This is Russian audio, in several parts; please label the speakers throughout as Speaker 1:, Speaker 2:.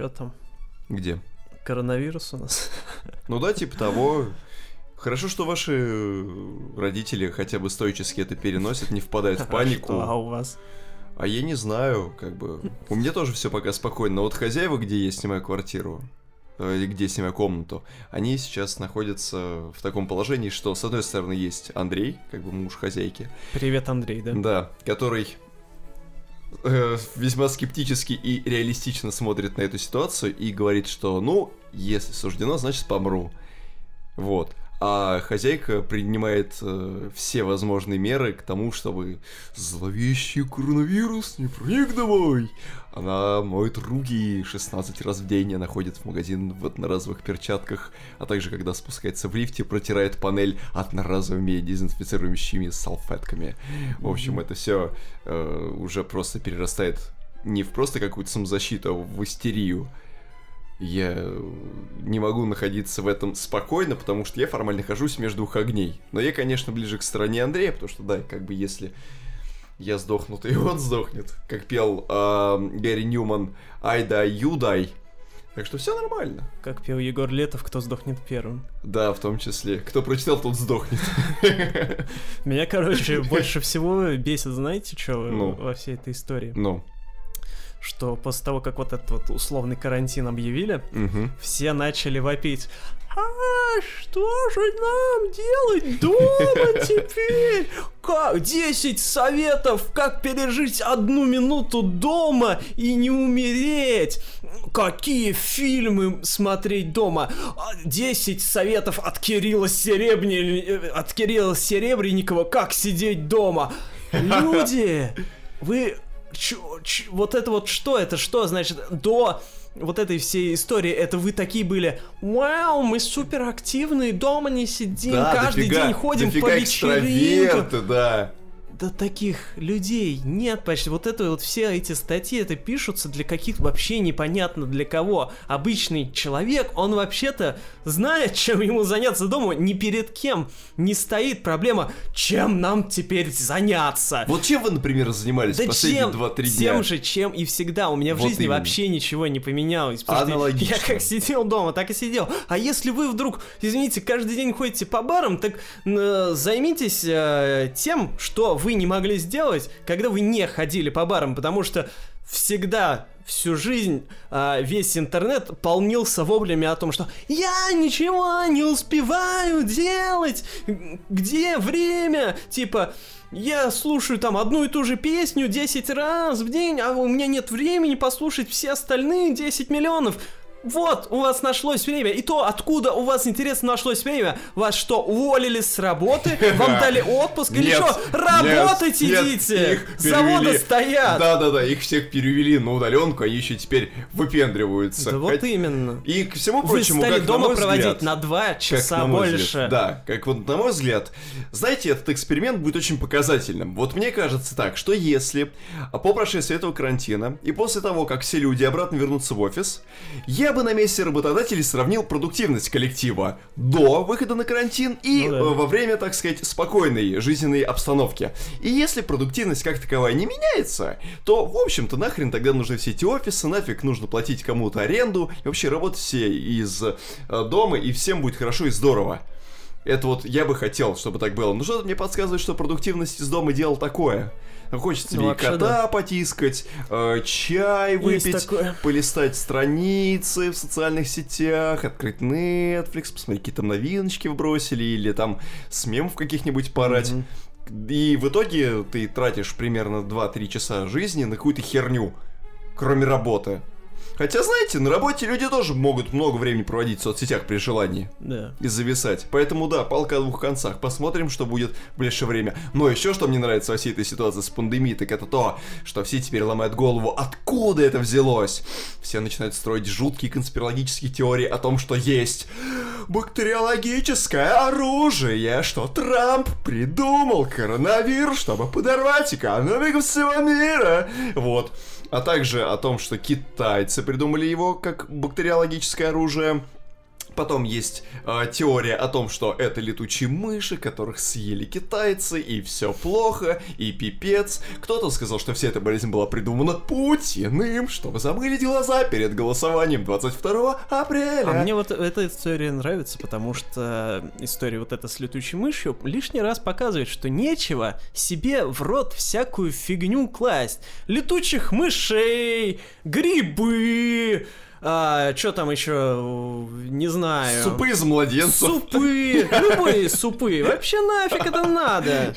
Speaker 1: Что там?
Speaker 2: Где?
Speaker 1: Коронавирус у нас?
Speaker 2: Ну да, типа того. Хорошо, что ваши родители хотя бы стоически это переносят, не впадают в панику.
Speaker 1: Что, а у вас?
Speaker 2: А я не знаю, как бы. У меня тоже все пока спокойно. Но вот хозяева, где я снимаю квартиру, э, или где я снимаю комнату, они сейчас находятся в таком положении, что с одной стороны есть Андрей, как бы муж хозяйки.
Speaker 1: Привет, Андрей, да?
Speaker 2: Да, который э, весьма скептически и реалистично смотрит на эту ситуацию и говорит, что, ну, если суждено, значит помру. Вот а хозяйка принимает э, все возможные меры к тому, чтобы зловещий коронавирус не проник домой. Она моет руки 16 раз в день, она ходит в магазин в одноразовых перчатках, а также, когда спускается в лифте, протирает панель одноразовыми дезинфицирующими салфетками. В общем, это все э, уже просто перерастает не в просто какую-то самозащиту, а в истерию я не могу находиться в этом спокойно, потому что я формально нахожусь между двух огней. Но я, конечно, ближе к стороне Андрея, потому что, да, как бы если я сдохну, то и он сдохнет. Как пел э, Гэри Ньюман «I die, you die». Так что все нормально.
Speaker 1: Как пел Егор Летов, кто сдохнет первым.
Speaker 2: Да, в том числе. Кто прочитал, тот сдохнет.
Speaker 1: Меня, короче, больше всего бесит, знаете, что ну. во всей этой истории?
Speaker 2: Ну
Speaker 1: что после того, как вот этот вот условный карантин объявили, угу. все начали вопить. А что же нам делать дома теперь? Как? 10 советов, как пережить одну минуту дома и не умереть. Какие фильмы смотреть дома? 10 советов от Кирилла, Серебни... от Кирилла Серебренникова, как сидеть дома. Люди, вы Ч, ч, вот это вот что? Это, что значит? До вот этой всей истории, это вы такие были, вау, мы супер активные, дома не сидим, да, каждый дофига, день ходим по вечеринкам.
Speaker 2: да
Speaker 1: да таких людей нет почти. Вот это вот все эти статьи, это пишутся для каких вообще непонятно для кого. Обычный человек, он вообще-то знает, чем ему заняться дома, ни перед кем не стоит проблема, чем нам теперь заняться.
Speaker 2: Вот чем вы, например, занимались да последние 2-3 дня?
Speaker 1: Тем же, чем и всегда. У меня вот в жизни именно. вообще ничего не поменялось.
Speaker 2: Аналогично.
Speaker 1: Я как сидел дома, так и сидел. А если вы вдруг, извините, каждый день ходите по барам, так э, займитесь э, тем, что вы вы не могли сделать, когда вы не ходили по барам, потому что всегда всю жизнь а, весь интернет полнился воплями о том, что я ничего не успеваю делать, где время, типа я слушаю там одну и ту же песню 10 раз в день, а у меня нет времени послушать все остальные 10 миллионов. Вот, у вас нашлось время. И то, откуда у вас, интересно, нашлось время? Вас что, уволили с работы? Вам дали отпуск? Или что? Работать идите! Заводы стоят!
Speaker 2: Да-да-да, их всех перевели на удаленку, они еще теперь выпендриваются.
Speaker 1: Да вот именно.
Speaker 2: И к всему прочему,
Speaker 1: Вы стали дома проводить на два часа больше.
Speaker 2: Да, как вот на мой взгляд, знаете, этот эксперимент будет очень показательным. Вот мне кажется так, что если по прошествии этого карантина и после того, как все люди обратно вернутся в офис, я я бы на месте работодателей сравнил продуктивность коллектива до выхода на карантин и ну, да. во время, так сказать, спокойной жизненной обстановки. И если продуктивность как таковая не меняется, то, в общем-то, нахрен тогда нужны все эти офисы, нафиг нужно платить кому-то аренду, и вообще работать все из э, дома, и всем будет хорошо и здорово. Это вот я бы хотел, чтобы так было. Но что-то мне подсказывает, что продуктивность из дома дело такое. Хочется ну, и кота да. потискать, э, чай выпить, полистать страницы в социальных сетях, открыть Netflix, посмотреть, какие там новиночки вбросили, или там с мемов каких-нибудь порать. Mm-hmm. И в итоге ты тратишь примерно 2-3 часа жизни на какую-то херню, кроме работы. Хотя, знаете, на работе люди тоже могут много времени проводить в соцсетях при желании.
Speaker 1: Да.
Speaker 2: И зависать. Поэтому да, палка о двух концах. Посмотрим, что будет в ближайшее время. Но еще что мне нравится во всей этой ситуации с пандемией, так это то, что все теперь ломают голову, откуда это взялось. Все начинают строить жуткие конспирологические теории о том, что есть бактериологическое оружие, что Трамп придумал коронавирус, чтобы подорвать экономику всего мира. Вот а также о том, что китайцы придумали его как бактериологическое оружие. Потом есть э, теория о том, что это летучие мыши, которых съели китайцы, и все плохо, и пипец. Кто-то сказал, что вся эта болезнь была придумана Путиным, чтобы замылить глаза перед голосованием 22 апреля.
Speaker 1: А мне вот эта история нравится, потому что история вот эта с летучей мышью лишний раз показывает, что нечего себе в рот всякую фигню класть. Летучих мышей, грибы, а, что там еще, не знаю.
Speaker 2: Супы из младенцев.
Speaker 1: Супы, любые супы. Вообще нафиг это надо.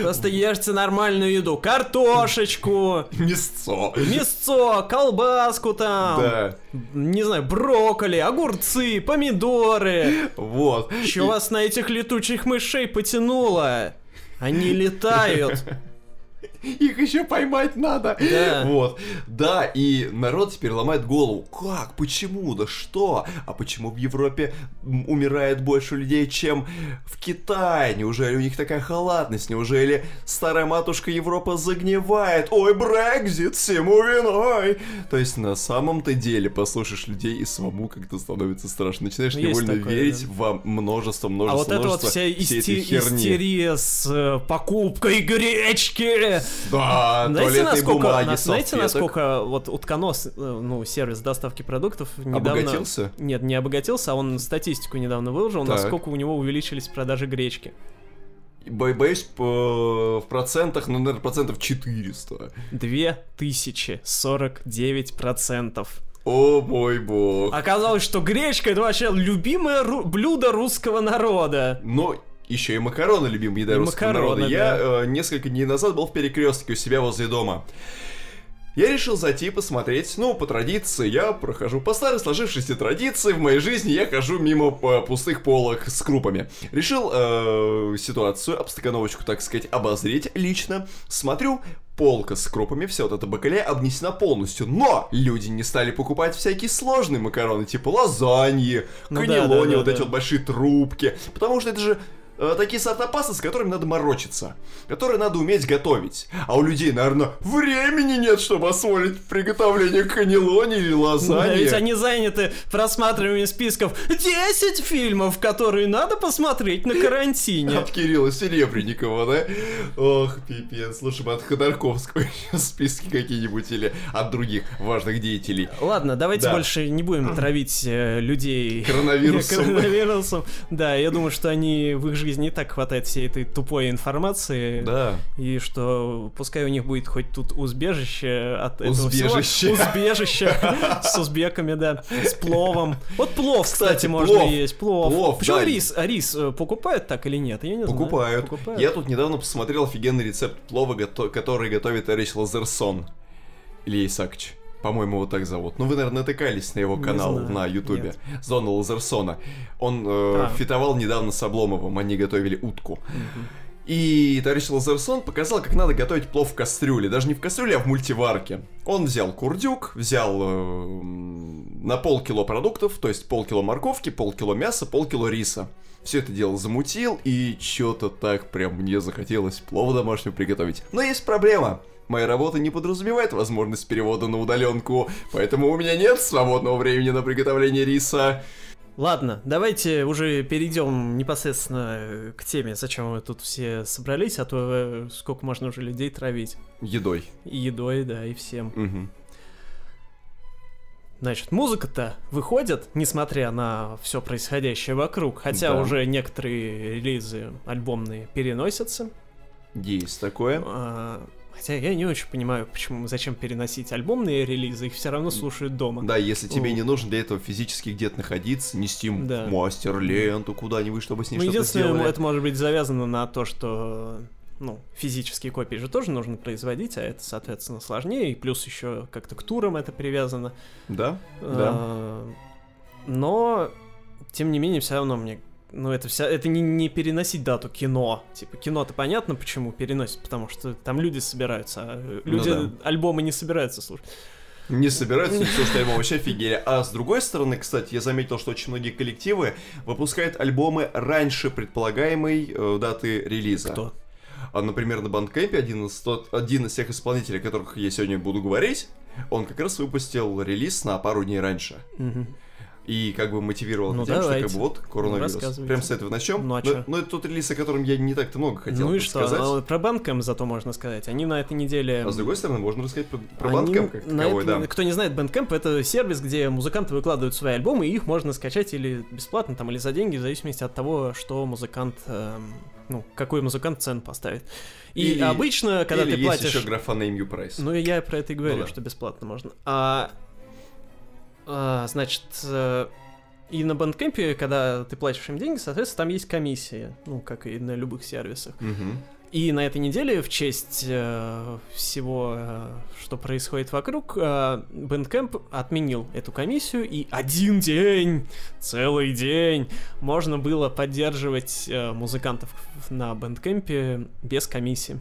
Speaker 1: Просто ешьте нормальную еду. Картошечку.
Speaker 2: Мясцо.
Speaker 1: Мясцо, колбаску там.
Speaker 2: Да.
Speaker 1: Не знаю, брокколи, огурцы, помидоры.
Speaker 2: Вот.
Speaker 1: Что вас на этих летучих мышей потянуло? Они летают.
Speaker 2: Их еще поймать надо.
Speaker 1: Да.
Speaker 2: Вот. Да, и народ теперь ломает голову. Как? Почему? Да что? А почему в Европе умирает больше людей, чем в Китае? Неужели у них такая халатность? Неужели старая матушка Европа загнивает? Ой, Брекзит, всему виной! То есть на самом-то деле послушаешь людей и самому как-то становится страшно. Начинаешь
Speaker 1: Есть
Speaker 2: невольно
Speaker 1: такое,
Speaker 2: верить
Speaker 1: да.
Speaker 2: во множество, множество,
Speaker 1: А вот это вот
Speaker 2: множество
Speaker 1: вся исти- истерия с э, покупкой гречки.
Speaker 2: Да,
Speaker 1: Знаете, насколько,
Speaker 2: бумаги,
Speaker 1: на- знаете, насколько вот утконос, э, ну, сервис доставки продуктов недавно...
Speaker 2: Обогатился?
Speaker 1: Нет, не обогатился, а он статистику недавно выложил,
Speaker 2: Так.
Speaker 1: насколько у него увеличились продажи гречки.
Speaker 2: Бо- Боюсь, в процентах, ну, наверное, процентов 400.
Speaker 1: 2049 процентов.
Speaker 2: О мой бог.
Speaker 1: Оказалось, что гречка это вообще любимое ру- блюдо русского народа.
Speaker 2: Но еще и макароны любимая еда
Speaker 1: И
Speaker 2: русского
Speaker 1: макароны,
Speaker 2: народа. Я э, несколько дней назад был в перекрестке у себя возле дома. Я решил зайти посмотреть, ну, по традиции, я прохожу по старой сложившейся традиции, в моей жизни я хожу мимо э, пустых полок с крупами. Решил э, ситуацию, обстакановочку, так сказать, обозреть лично. Смотрю, полка с крупами, все вот это бакалея обнесена полностью, но люди не стали покупать всякие сложные макароны, типа лазаньи,
Speaker 1: Ну да,
Speaker 2: канелони,
Speaker 1: да, да,
Speaker 2: вот эти
Speaker 1: да.
Speaker 2: вот большие трубки, потому что это же такие сорта пасты, с которыми надо морочиться, которые надо уметь готовить. А у людей, наверное, времени нет, чтобы освоить приготовление канелони или
Speaker 1: Да,
Speaker 2: лазаньи.
Speaker 1: ведь они заняты просматриванием списков 10 фильмов, которые надо посмотреть на карантине.
Speaker 2: От Кирилла Серебренникова, да? Ох, пипец. Лучше бы от Ходорковского списки какие-нибудь или от других важных деятелей.
Speaker 1: Ладно, давайте
Speaker 2: Да.
Speaker 1: больше не будем травить э, людей
Speaker 2: Коронавирусом.
Speaker 1: коронавирусом. Да, я думаю, что они в их жизни и так хватает всей этой тупой информации.
Speaker 2: Да.
Speaker 1: И что пускай у них будет хоть тут узбежище от этого всего.
Speaker 2: Узбежище.
Speaker 1: Узбежище с узбеками, да, с пловом. Вот плов, кстати, можно есть, плов. Почему рис? А рис э, покупают так или нет? Я не знаю.
Speaker 2: Покупают. Я тут недавно посмотрел офигенный рецепт плова, который готовит Эрич Лазерсон. Илья Исаакович. По-моему, его так зовут. Ну, вы, наверное, натыкались на его канал на Ютубе. Зона Лазерсона. Он э,
Speaker 1: А.
Speaker 2: фитовал недавно с Обломовым. Они готовили утку.
Speaker 1: Мгм.
Speaker 2: И товарищ Лазерсон показал, как надо готовить плов в кастрюле. Даже не в кастрюле, а в мультиварке. Он взял курдюк, взял э, на полкило продуктов, то есть полкило морковки, полкило мяса, полкило риса. Все это дело замутил, и что-то так прям мне захотелось плова домашнего приготовить. Но есть проблема. Моя работа не подразумевает возможность перевода на удаленку, поэтому у меня нет свободного времени на приготовление риса.
Speaker 1: Ладно, давайте уже перейдем непосредственно э, к теме, зачем мы тут все собрались, а то э, сколько можно уже людей травить.
Speaker 2: Едой.
Speaker 1: И едой, да, и всем.
Speaker 2: Мгм.
Speaker 1: Значит, музыка-то выходит, несмотря на все происходящее вокруг, хотя
Speaker 2: Да.
Speaker 1: уже некоторые релизы альбомные переносятся.
Speaker 2: Есть такое.
Speaker 1: А, Хотя я не очень понимаю, почему, зачем переносить альбомные релизы, их все равно слушают дома.
Speaker 2: Да, если тебе
Speaker 1: О.
Speaker 2: не нужно для этого физически где-то находиться, нести
Speaker 1: Да.
Speaker 2: мастер ленту куда-нибудь, чтобы с ней
Speaker 1: Ну,
Speaker 2: что-то
Speaker 1: единственное,
Speaker 2: сделали.
Speaker 1: это может быть завязано на то, что ну, физические копии же тоже нужно производить, а это, соответственно, сложнее, и плюс еще как-то к турам это привязано.
Speaker 2: Да? Да.
Speaker 1: А, Но, тем не менее, все равно мне ну, это вся, это не, не переносить дату кино. Типа, кино-то понятно, почему переносят, потому что там люди собираются, а люди
Speaker 2: Ну да.
Speaker 1: альбомы не собираются слушать.
Speaker 2: Не собираются не слушать альбом, вообще офигели. А с другой стороны, кстати, я заметил, что очень многие коллективы выпускают альбомы раньше предполагаемой э, даты релиза.
Speaker 1: Кто?
Speaker 2: А, например, на Бандкэмпе один из, тот, один из тех исполнителей, о которых я сегодня буду говорить, он как раз выпустил релиз на пару дней раньше.
Speaker 1: Мгм.
Speaker 2: И как бы мотивировал
Speaker 1: Ну,
Speaker 2: тем, что как
Speaker 1: давайте.
Speaker 2: бы вот коронавирус.
Speaker 1: рассказывайте.
Speaker 2: Прям с этого начнем.
Speaker 1: Ну, а
Speaker 2: но,
Speaker 1: чё?
Speaker 2: но это тот релиз, о котором я не так-то много хотел
Speaker 1: ну и что?
Speaker 2: сказать.
Speaker 1: Ну, про Bandcamp зато можно сказать. Они на этой неделе...
Speaker 2: А с другой стороны, можно рассказать про, про
Speaker 1: Они
Speaker 2: Bandcamp как таковой,
Speaker 1: это-
Speaker 2: да.
Speaker 1: Кто не знает, Bandcamp это сервис, где музыканты выкладывают свои альбомы, и их можно скачать или бесплатно, там, или за деньги, в зависимости от того, что музыкант, эм, ну, какой музыкант цену поставит. И
Speaker 2: Или-
Speaker 1: обычно, когда
Speaker 2: Или
Speaker 1: ты
Speaker 2: есть
Speaker 1: платишь...
Speaker 2: еще графа Name You Price.
Speaker 1: Ну, я про это и говорю,
Speaker 2: Ну да.
Speaker 1: что бесплатно можно. А, значит, э, и на Bandcamp, когда ты платишь им деньги, соответственно, там есть комиссия, ну, как и на любых сервисах.
Speaker 2: Мгм.
Speaker 1: И на этой неделе, в честь э, всего, э, что происходит вокруг, э, Bandcamp отменил эту комиссию, и один день, целый день, можно было поддерживать э, музыкантов на Bandcamp без комиссии.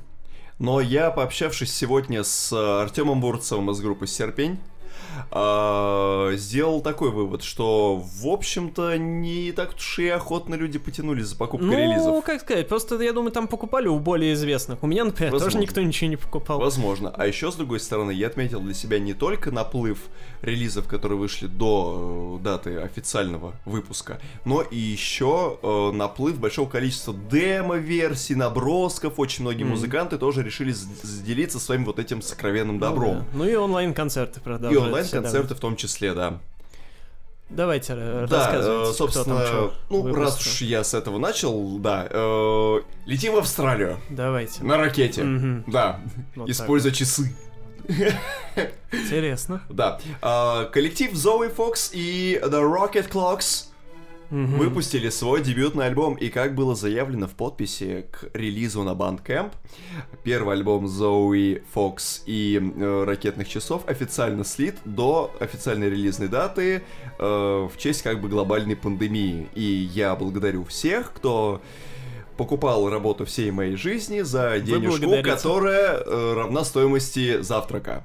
Speaker 2: Но я, пообщавшись сегодня с э, Артемом Бурцевым из группы Серпень, а, сделал такой вывод, что, в общем-то, не так уж и охотно люди потянулись за покупкой
Speaker 1: ну,
Speaker 2: релизов.
Speaker 1: как сказать, просто, я думаю, там покупали у более известных. У меня, например, тоже
Speaker 2: Возможно.
Speaker 1: никто ничего не покупал.
Speaker 2: Возможно. А еще, с другой стороны, я отметил для себя не только наплыв релизов, которые вышли до э, даты официального выпуска, но и еще э, наплыв большого количества демо-версий, набросков. Очень многие
Speaker 1: Мгм.
Speaker 2: музыканты тоже решили с- сделиться своим вот этим сокровенным
Speaker 1: Ну
Speaker 2: добром.
Speaker 1: да. Ну и онлайн-концерты
Speaker 2: И онлайн-концерты в том числе, да.
Speaker 1: Давайте,
Speaker 2: Да,
Speaker 1: рассказывайте,
Speaker 2: э, собственно,
Speaker 1: кто там
Speaker 2: ну, раз
Speaker 1: выпустил.
Speaker 2: уж я с этого начал, да, э, летим в Австралию
Speaker 1: Давайте.
Speaker 2: на ракете,
Speaker 1: Мгм.
Speaker 2: да,
Speaker 1: Вот
Speaker 2: используя часы.
Speaker 1: так. Интересно.
Speaker 2: Да. А, коллектив Zoe Fox и The Rocket Clocks
Speaker 1: Мгм.
Speaker 2: выпустили свой дебютный альбом, и как было заявлено в подписи к релизу на Bandcamp, первый альбом Zoe Fox и э, Ракетных часов официально слит до официальной релизной даты э, в честь как бы глобальной пандемии. И я благодарю всех, кто покупал работу всей моей жизни за денежку, которая э, равна стоимости завтрака.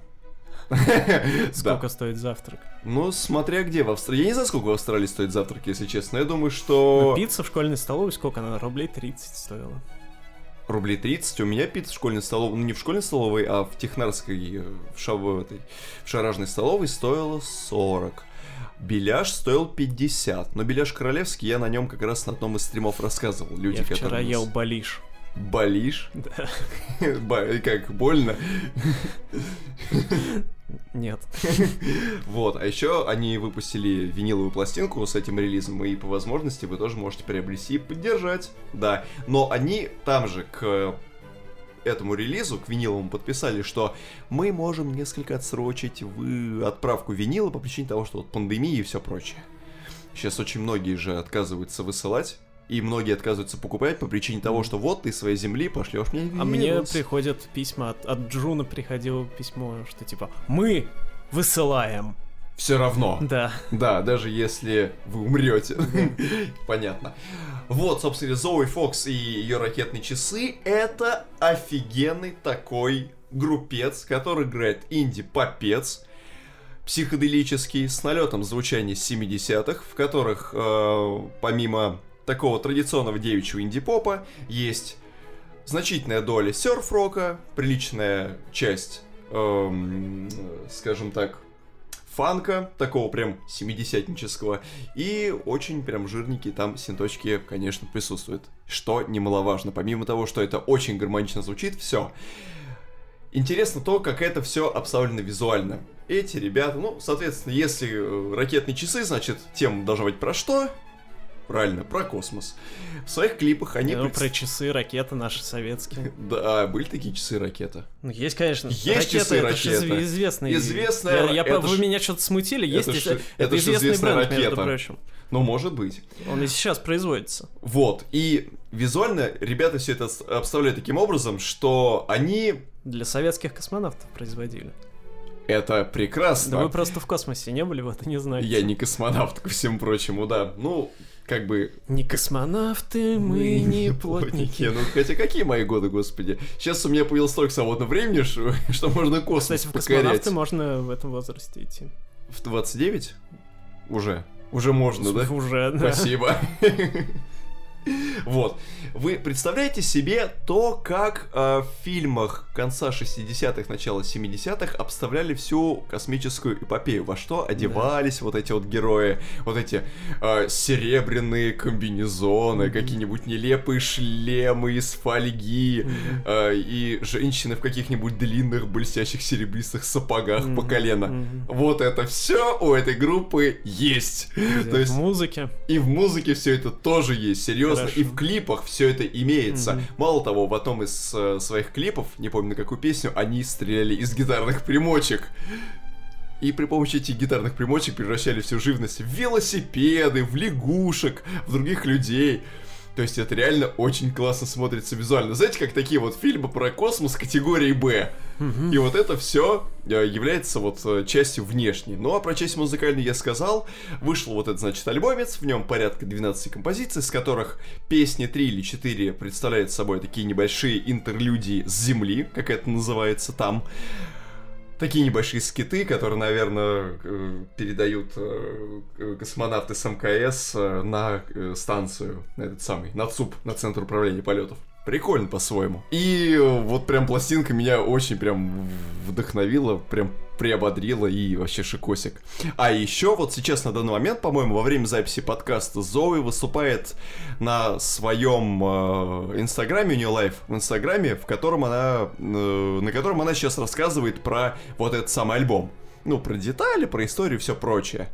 Speaker 1: Сколько стоит завтрак?
Speaker 2: Ну, смотря где в Австралии. Я не знаю, сколько в Австралии стоит завтрак, если честно. Я думаю, что...
Speaker 1: Ну, пицца в школьной столовой сколько она? Рублей 30 стоила.
Speaker 2: Рублей 30. У меня пицца в школьной столовой... Ну, не в школьной столовой, а в технарской... э, В, ша- в этой... В шаражной столовой стоила 40. Беляш стоил 50. Но беляш королевский я на нем как раз на одном из стримов рассказывал. Люди,
Speaker 1: Я вчера
Speaker 2: которые...
Speaker 1: ел балиш.
Speaker 2: Болишь?
Speaker 1: Да.
Speaker 2: Как, больно?
Speaker 1: Нет.
Speaker 2: Вот, а еще они выпустили виниловую пластинку с этим релизом, и по возможности вы тоже можете приобрести и поддержать. Да, но они там же к этому релизу, к виниловому, подписали, что мы можем несколько отсрочить вы отправку винила по причине того, что вот пандемия и все прочее. Сейчас очень многие же отказываются высылать, и многие отказываются покупать по причине того, что вот ты своей земли пошлешь мне
Speaker 1: А мне приходят письма от, от Джуна приходило письмо, что типа мы высылаем.
Speaker 2: Все равно.
Speaker 1: Да.
Speaker 2: Да, даже если вы умрете. Понятно. Вот, собственно, Зои Фокс и ее ракетные часы это офигенный такой группец, который играет инди-попец, психоделический, с налетом звучания 70-х, в которых э, помимо такого традиционного девичьего инди-попа есть значительная доля серф-рока, приличная часть, эм, скажем так, фанка, такого прям 70-нического, и очень прям жирненькие там синточки, конечно, присутствуют, что немаловажно. Помимо того, что это очень гармонично звучит, все. Интересно то, как это все обставлено визуально. Эти ребята, ну, соответственно, если э, ракетные часы, значит, тема должна быть про что? Правильно, про космос. В своих клипах они...
Speaker 1: ну, про часы, ракеты наши советские.
Speaker 2: Да, были такие часы ракета.
Speaker 1: Ну, есть, конечно.
Speaker 2: Есть часы
Speaker 1: это
Speaker 2: ракета.
Speaker 1: изв- известный.
Speaker 2: Известная
Speaker 1: Я, я
Speaker 2: это
Speaker 1: вы меня что-то смутили. Есть
Speaker 2: это
Speaker 1: это,
Speaker 2: это
Speaker 1: известный бренд, между прочим.
Speaker 2: Ну, может быть.
Speaker 1: Он и сейчас производится.
Speaker 2: Вот, и визуально ребята все это обставляют таким образом, что они...
Speaker 1: Для советских космонавтов производили.
Speaker 2: Это
Speaker 1: Да
Speaker 2: прекрасно.
Speaker 1: вы просто в космосе не были, вот и не знаете.
Speaker 2: Я не космонавт, ко всему прочему, да. Ну, как бы...
Speaker 1: Не космонавты, мы не плотники.
Speaker 2: Ну, хотя какие мои годы, господи. Сейчас у меня появилось столько свободного времени, что, что можно космос
Speaker 1: Кстати, в
Speaker 2: покорять.
Speaker 1: космонавты можно в этом возрасте идти.
Speaker 2: В 29? Уже. Уже можно, да?
Speaker 1: Уже, да.
Speaker 2: Спасибо. Вот. Вы представляете себе то, как э, в фильмах конца 60-х, начала 70-х обставляли всю космическую эпопею, во что одевались да. вот эти вот герои, вот эти э, серебряные комбинезоны, mm-hmm. какие-нибудь нелепые шлемы из фольги, mm-hmm. э, и женщины в каких-нибудь длинных блестящих серебристых сапогах mm-hmm. по колено. Mm-hmm. Вот это все у этой группы есть.
Speaker 1: То есть в музыке.
Speaker 2: И в музыке все это тоже есть, серьезно. Хорошо. И в клипах все это имеется. Mm-hmm. Мало того, в одном из э, своих клипов, не помню на какую песню, они стреляли из гитарных примочек. И при помощи этих гитарных примочек превращали всю живность в велосипеды, в лягушек, в других людей. То есть это реально очень классно смотрится визуально. Знаете, как такие вот фильмы про космос категории Б. Угу. И вот это все э, является вот э, частью внешней. Ну а про часть музыкальную я сказал. Вышел вот этот, значит, альбомец. В нем порядка 12 композиций, с которых песни 3 или 4 представляют собой такие небольшие интерлюдии с земли, как это называется там такие небольшие скиты, которые, наверное, э, передают э, космонавты с МКС э, на станцию, на этот самый, на ЦУП, на Центр управления полетов. Прикольно по-своему. И вот прям пластинка меня очень прям вдохновила, прям приободрила и вообще шикосик. А еще вот сейчас на данный момент, по-моему, во время записи подкаста Зои выступает на своем э, у нее лайв в инстаграме, в котором она, э, на котором она сейчас рассказывает про вот этот самый альбом ну, про детали, про историю все прочее.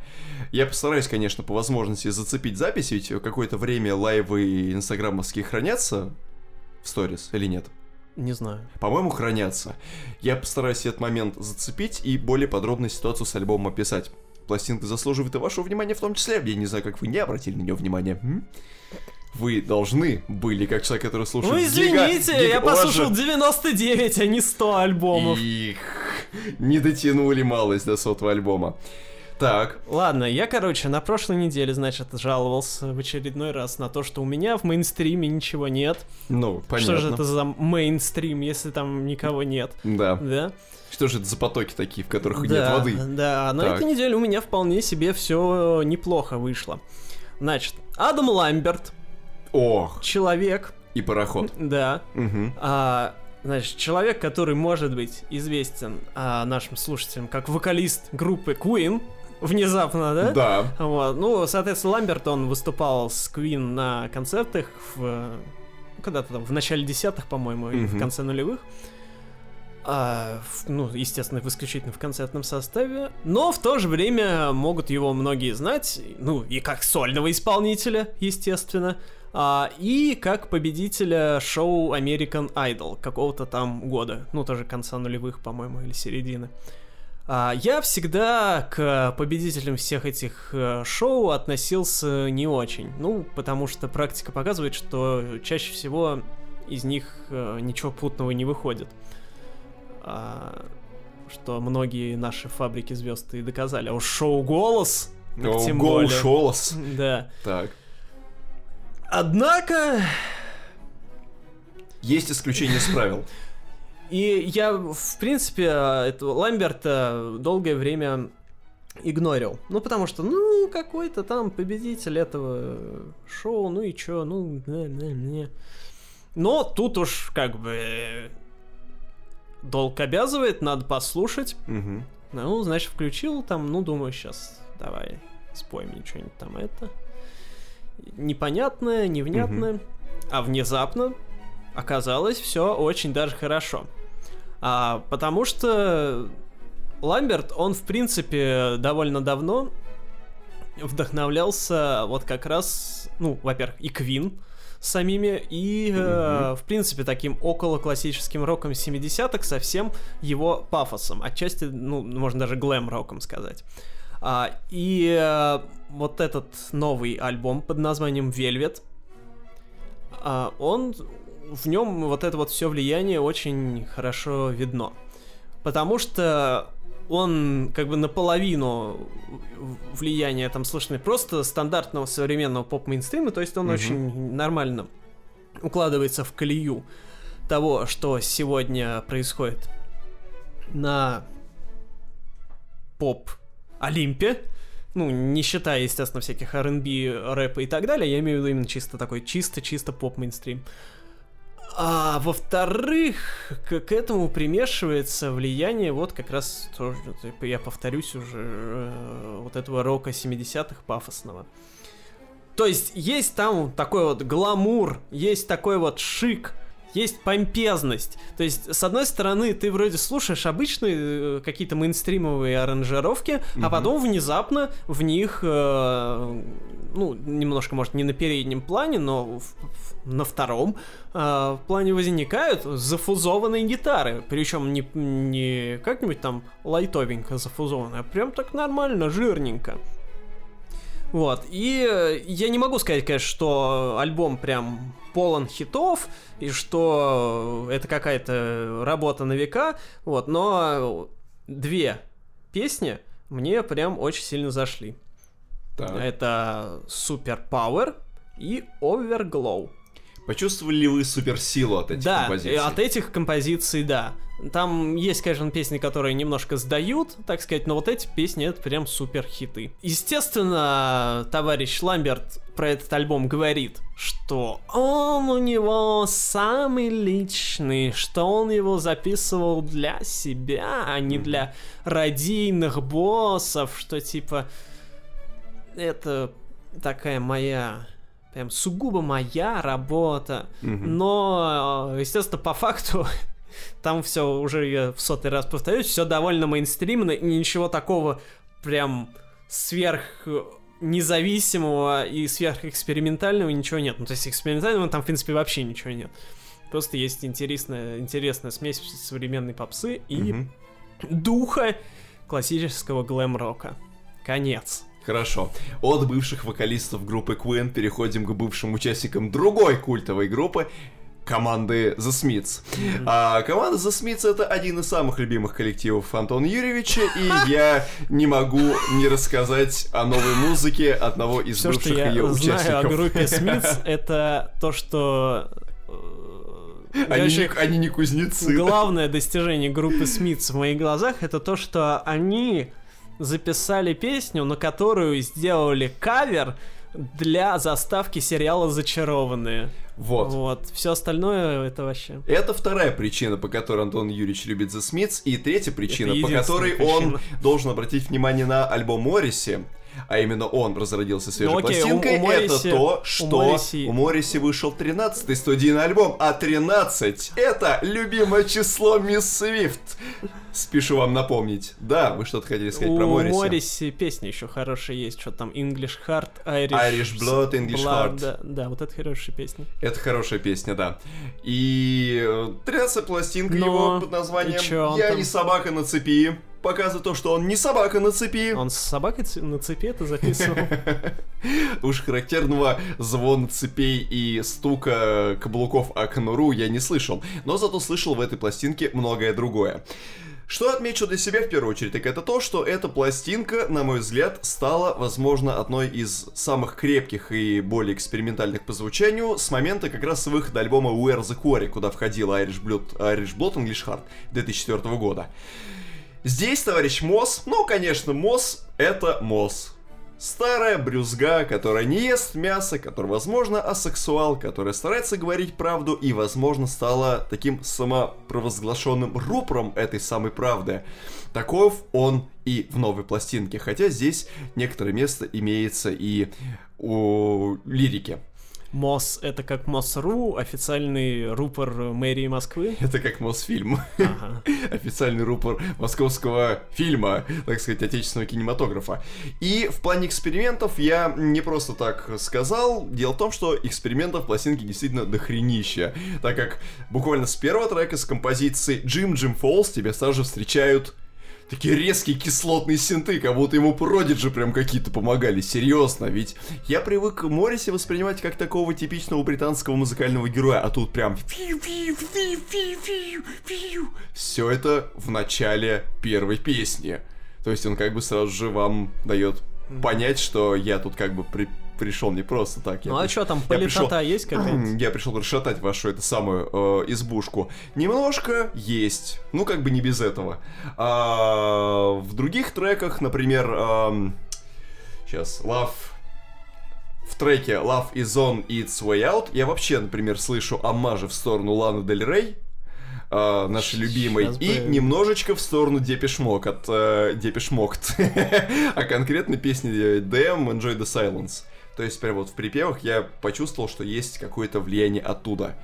Speaker 2: Я постараюсь, конечно, по возможности зацепить запись, ведь какое-то время лайвы инстаграмовские хранятся в сторис или нет?
Speaker 1: Не знаю.
Speaker 2: По-моему, хранятся. Я постараюсь этот момент зацепить и более подробно ситуацию с альбомом описать. Пластинка заслуживает и вашего внимания в том числе. Я не знаю, как вы не обратили на нее внимание. М? Вы должны были, как человек, который слушает
Speaker 1: Ну, извините, гига, гига... я послушал 99, а не 100 альбомов.
Speaker 2: Их не дотянули малость до сотого альбома. Так.
Speaker 1: Ладно, я, короче, на прошлой неделе, значит, жаловался в очередной раз на то, что у меня в мейнстриме ничего нет.
Speaker 2: Ну, понятно.
Speaker 1: Что же это за мейнстрим, если там никого нет?
Speaker 2: Да.
Speaker 1: Да.
Speaker 2: Что же это за потоки такие, в которых да, нет воды?
Speaker 1: Да, на так. этой неделе у меня вполне себе все неплохо вышло. Значит, Адам Ламберт.
Speaker 2: Ох.
Speaker 1: Человек.
Speaker 2: И пароход.
Speaker 1: Да.
Speaker 2: Угу.
Speaker 1: А, Значит, человек, который может быть известен а, нашим слушателям как вокалист группы Queen, внезапно, да?
Speaker 2: Да.
Speaker 1: Вот. Ну, соответственно, Ламберт, он выступал с Queen на концертах в... Когда-то там, в начале десятых, по-моему, или в конце нулевых. А, ну, естественно, в исключительно в концертном составе. Но в то же время могут его многие знать, ну, и как сольного исполнителя, естественно, а, и как победителя шоу American Idol какого-то там года. Ну, тоже конца нулевых, по-моему, или середины. А, я всегда к победителям всех этих э, шоу относился не очень. Ну, потому что практика показывает, что чаще всего из них э, ничего путного не выходит. А, что многие наши фабрики звезд и доказали. А уж шоу «Голос»
Speaker 2: так тем более. «Голос».
Speaker 1: Да.
Speaker 2: Так.
Speaker 1: Однако...
Speaker 2: Есть исключение из правил.
Speaker 1: И я, в принципе, этого Ламберта долгое время игнорил. Ну, потому что, ну, какой-то там победитель этого шоу, ну и чё, ну, не, не, не. Но тут уж как бы долг обязывает, надо послушать.
Speaker 2: Угу.
Speaker 1: Ну, значит, включил там, ну, думаю, сейчас давай спой мне что-нибудь там это. Непонятное, невнятное. Угу. А внезапно оказалось все очень даже хорошо. А, потому что Ламберт, он, в принципе, довольно давно вдохновлялся вот как раз, ну, во-первых, и Квин самими, и, mm-hmm. э, в принципе, таким около классическим роком 70-х со всем его пафосом. Отчасти, ну, можно даже глэм-роком сказать. А, и э, вот этот новый альбом под названием Velvet, а, он в нем вот это вот все влияние очень хорошо видно. Потому что он как бы наполовину влияния там слышно просто стандартного современного поп-мейнстрима, то есть он mm очень нормально укладывается в колею того, что сегодня происходит на поп Олимпе, Ну, не считая, естественно, всяких R&B, рэпа и так далее, я имею в виду именно чисто такой, чисто-чисто поп-мейнстрим. А во-вторых, к, этому примешивается влияние вот как раз, тоже, я повторюсь уже, э, вот этого рока 70-х пафосного. То есть есть там такой вот гламур, есть такой вот шик, есть помпезность. То есть, с одной стороны, ты вроде слушаешь обычные э, какие-то мейнстримовые аранжировки, mm-hmm. а потом внезапно в них, э, ну, немножко, может, не на переднем плане, но в, в, на втором э, плане возникают зафузованные гитары. Причем не, не как-нибудь там лайтовенько зафузованные, а прям так нормально, жирненько. Вот, и э, я не могу сказать, конечно, что альбом прям полон хитов, и что это какая-то работа на века, вот, но две песни мне прям очень сильно зашли. Так. Это Super Power и Overglow.
Speaker 2: Почувствовали ли вы суперсилу от этих
Speaker 1: да,
Speaker 2: композиций?
Speaker 1: Да, от этих композиций, да. Там есть, конечно, песни, которые немножко сдают, так сказать, но вот эти песни это прям супер хиты. Естественно, товарищ Ламберт про этот альбом говорит, что он у него самый личный, что он его записывал для себя, а не для радийных боссов, что типа это такая моя прям сугубо моя работа. Но, естественно, по факту там все уже я в сотый раз повторюсь, все довольно мейнстримно и ничего такого прям сверх независимого и сверхэкспериментального ничего нет. Ну, то есть экспериментального там, в принципе, вообще ничего нет. Просто есть интересная, интересная смесь современной попсы и mm-hmm. духа классического глэм-рока. Конец.
Speaker 2: Хорошо. От бывших вокалистов группы Queen переходим к бывшим участникам другой культовой группы команды The Smiths. Mm-hmm. А, команда The Smiths это один из самых любимых коллективов Антона Юрьевича, и я не могу не рассказать о новой музыке одного из
Speaker 1: Все,
Speaker 2: бывших ее участников.
Speaker 1: знаю о группе Smiths, это то, что
Speaker 2: э, они, не, они не кузнецы.
Speaker 1: Главное достижение группы Smiths в моих глазах это то, что они записали песню, на которую сделали кавер для заставки сериала «Зачарованные».
Speaker 2: Вот.
Speaker 1: Вот. Все остальное это вообще.
Speaker 2: Это вторая причина, по которой Антон Юрьевич любит The Smiths. И третья причина, по которой причина. он должен обратить внимание на альбом Морриси. А именно он разродился свежей ну, окей, пластинкой. У, у Морриси, это то, что у Морриси... у Морриси вышел 13-й студийный альбом. А 13 это любимое число Мисс Свифт. Спешу вам напомнить. Да, вы что-то хотели сказать
Speaker 1: у
Speaker 2: про Морриси.
Speaker 1: У Морриси песни еще хорошие есть. Что там English Heart, Irish...
Speaker 2: Irish Blood, English Blood, Heart.
Speaker 1: Да, да, вот это хорошая песня.
Speaker 2: Это хорошая песня, да. И 13 э, пластинка Но... его под названием «Я там? не собака на цепи» показывает то, что он не собака на цепи.
Speaker 1: Он с собакой на цепи это записывал.
Speaker 2: Уж характерного звона цепей и стука каблуков о конуру я не слышал, но зато слышал в этой пластинке многое другое. Что отмечу для себя в первую очередь, так это то, что эта пластинка, на мой взгляд, стала, возможно, одной из самых крепких и более экспериментальных по звучанию с момента как раз выхода альбома Where the Quarry, куда входил Irish Blood, Irish Blood English Heart 2004 года. Здесь товарищ Мосс, ну, конечно, Мосс — это Мосс. Старая брюзга, которая не ест мясо, которая, возможно, асексуал, которая старается говорить правду и, возможно, стала таким самопровозглашенным рупором этой самой правды. Таков он и в новой пластинке, хотя здесь некоторое место имеется и у лирики.
Speaker 1: МОС — это как МОС.ру, официальный рупор мэрии Москвы?
Speaker 2: Это как МОС-фильм. Ага. официальный рупор московского фильма, так сказать, отечественного кинематографа. И в плане экспериментов я не просто так сказал. Дело в том, что экспериментов в пластинке действительно дохренища. Так как буквально с первого трека с композиции «Джим Джим Фолс» тебя сразу встречают такие резкие кислотные синты, как будто ему Продиджи прям какие-то помогали, серьезно, ведь я привык Морриси воспринимать как такого типичного британского музыкального героя, а тут прям все это в начале первой песни. То есть он как бы сразу же вам дает понять, что я тут как бы при пришел не просто так.
Speaker 1: Ну а что там, политота есть какая-то?
Speaker 2: Я пришел расшатать вашу эту самую э, избушку. Немножко есть, ну как бы не без этого. А, в других треках, например... Э, Сейчас. Love в треке Love is on its way out я вообще, например, слышу амажи в сторону Ланы Дель Рей, э, нашей любимой,
Speaker 1: Щас
Speaker 2: и
Speaker 1: бы-
Speaker 2: немножечко в сторону Депешмок от э, Депешмокт, а конкретно песни DM Enjoy the Silence. То есть прям вот в припевах я почувствовал, что есть какое-то влияние оттуда.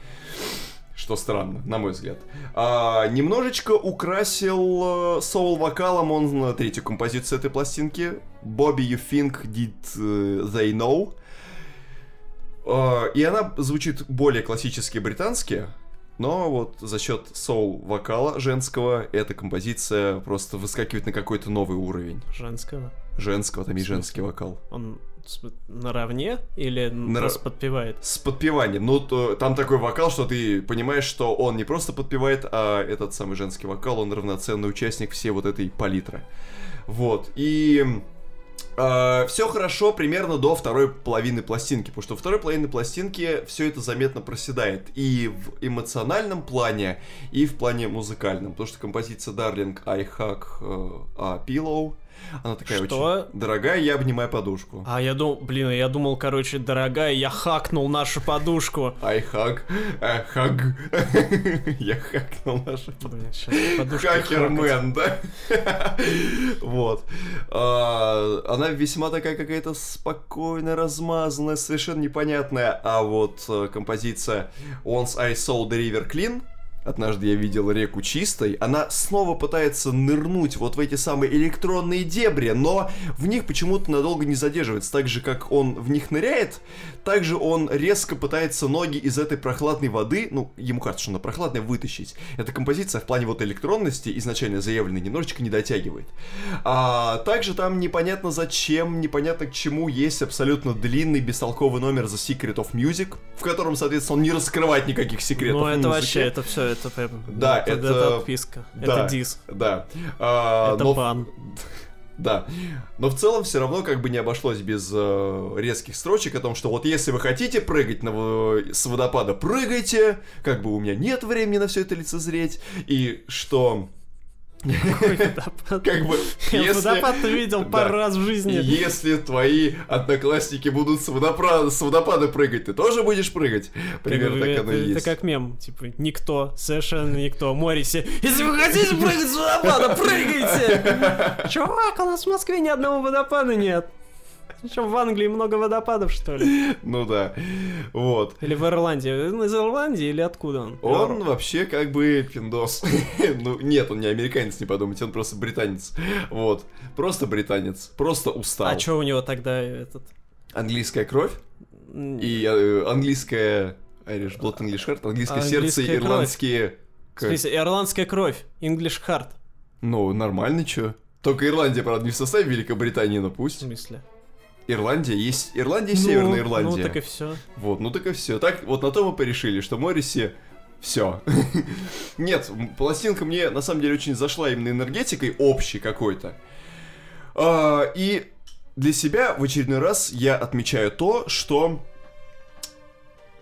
Speaker 2: Что странно, на мой взгляд. А, немножечко украсил э, соул вокалом он на третью композицию этой пластинки. Bobby You Think Did э, They Know. А, и она звучит более классически британски, но вот за счет соул вокала женского эта композиция просто выскакивает на какой-то новый уровень.
Speaker 1: Женского.
Speaker 2: Женского, там и женский вокал.
Speaker 1: Он наравне или
Speaker 2: На-
Speaker 1: просто подпевает?
Speaker 2: С подпеванием. Ну, то- там такой вокал, что ты понимаешь, что он не просто подпевает, а этот самый женский вокал, он равноценный участник всей вот этой палитры. Вот. И все хорошо примерно до второй половины пластинки, потому что второй половины пластинки все это заметно проседает и в эмоциональном плане, и в плане музыкальном, потому что композиция Darling I Hug э, a Pillow, она такая
Speaker 1: Что?
Speaker 2: очень дорогая, я обнимаю подушку.
Speaker 1: А я думал, блин, я думал, короче, дорогая, я хакнул нашу подушку.
Speaker 2: Hug, I hug. Я хакнул нашу
Speaker 1: подушку.
Speaker 2: Хакермен, да? Вот. А, Она весьма такая какая-то спокойная, размазанная, совершенно непонятная. А вот э, композиция Once I Saw the River Clean Однажды я видел реку чистой, она снова пытается нырнуть вот в эти самые электронные дебри, но в них почему-то надолго не задерживается. Так же, как он в них ныряет, так же он резко пытается ноги из этой прохладной воды, ну, ему кажется, что она прохладная, вытащить. Эта композиция в плане вот электронности, изначально заявленной, немножечко не дотягивает. А также там непонятно зачем, непонятно к чему есть абсолютно длинный, бестолковый номер The Secret of Music, в котором, соответственно, он не раскрывает никаких секретов
Speaker 1: Ну, это
Speaker 2: музыки.
Speaker 1: вообще, это все, это прям...
Speaker 2: Да,
Speaker 1: это...
Speaker 2: это-
Speaker 1: отписка,
Speaker 2: Да,
Speaker 1: это диск,
Speaker 2: Да. А,
Speaker 1: это
Speaker 2: но-
Speaker 1: бан.
Speaker 2: Да. Но в целом все равно как бы не обошлось без э, резких строчек о том, что вот если вы хотите прыгать на, с водопада, прыгайте. Как бы у меня нет времени на все это лицезреть. И что
Speaker 1: Какой водопад?
Speaker 2: как бы
Speaker 1: Я
Speaker 2: если...
Speaker 1: водопад ты видел пару раз в жизни.
Speaker 2: Если твои одноклассники будут с, водопра- с водопада прыгать, ты тоже будешь прыгать? Примерно так оно
Speaker 1: это,
Speaker 2: и
Speaker 1: это
Speaker 2: есть.
Speaker 1: как мем, типа, никто, совершенно никто. Мориси, если вы хотите прыгать с водопада, прыгайте! Чувак, у нас в Москве ни одного водопада нет. Что, в Англии много водопадов, что ли?
Speaker 2: Ну да. Вот.
Speaker 1: Или в Ирландии? Он из Ирландии или откуда он?
Speaker 2: Он вообще как бы пиндос. ну, нет, он не американец, не подумайте, он просто британец. Вот. Просто британец. Просто устал.
Speaker 1: А что у него тогда этот...
Speaker 2: Английская кровь и э, английская... Irish Blood English Heart, английское сердце,
Speaker 1: Английская кровь.
Speaker 2: ирландские...
Speaker 1: В смысле, ирландская кровь, English Heart.
Speaker 2: Ну, нормально, чё? Только Ирландия, правда, не в составе Великобритании, но
Speaker 1: В
Speaker 2: пусть.
Speaker 1: смысле?
Speaker 2: Ирландия есть... Ирландия
Speaker 1: Ну,
Speaker 2: Северная
Speaker 1: Ну,
Speaker 2: Ирландия.
Speaker 1: так и все.
Speaker 2: Вот, ну так и все. Так, вот на то мы порешили, что Морриси все. Нет, пластинка мне на самом деле очень зашла именно энергетикой общей какой-то. А, и для себя в очередной раз я отмечаю то, что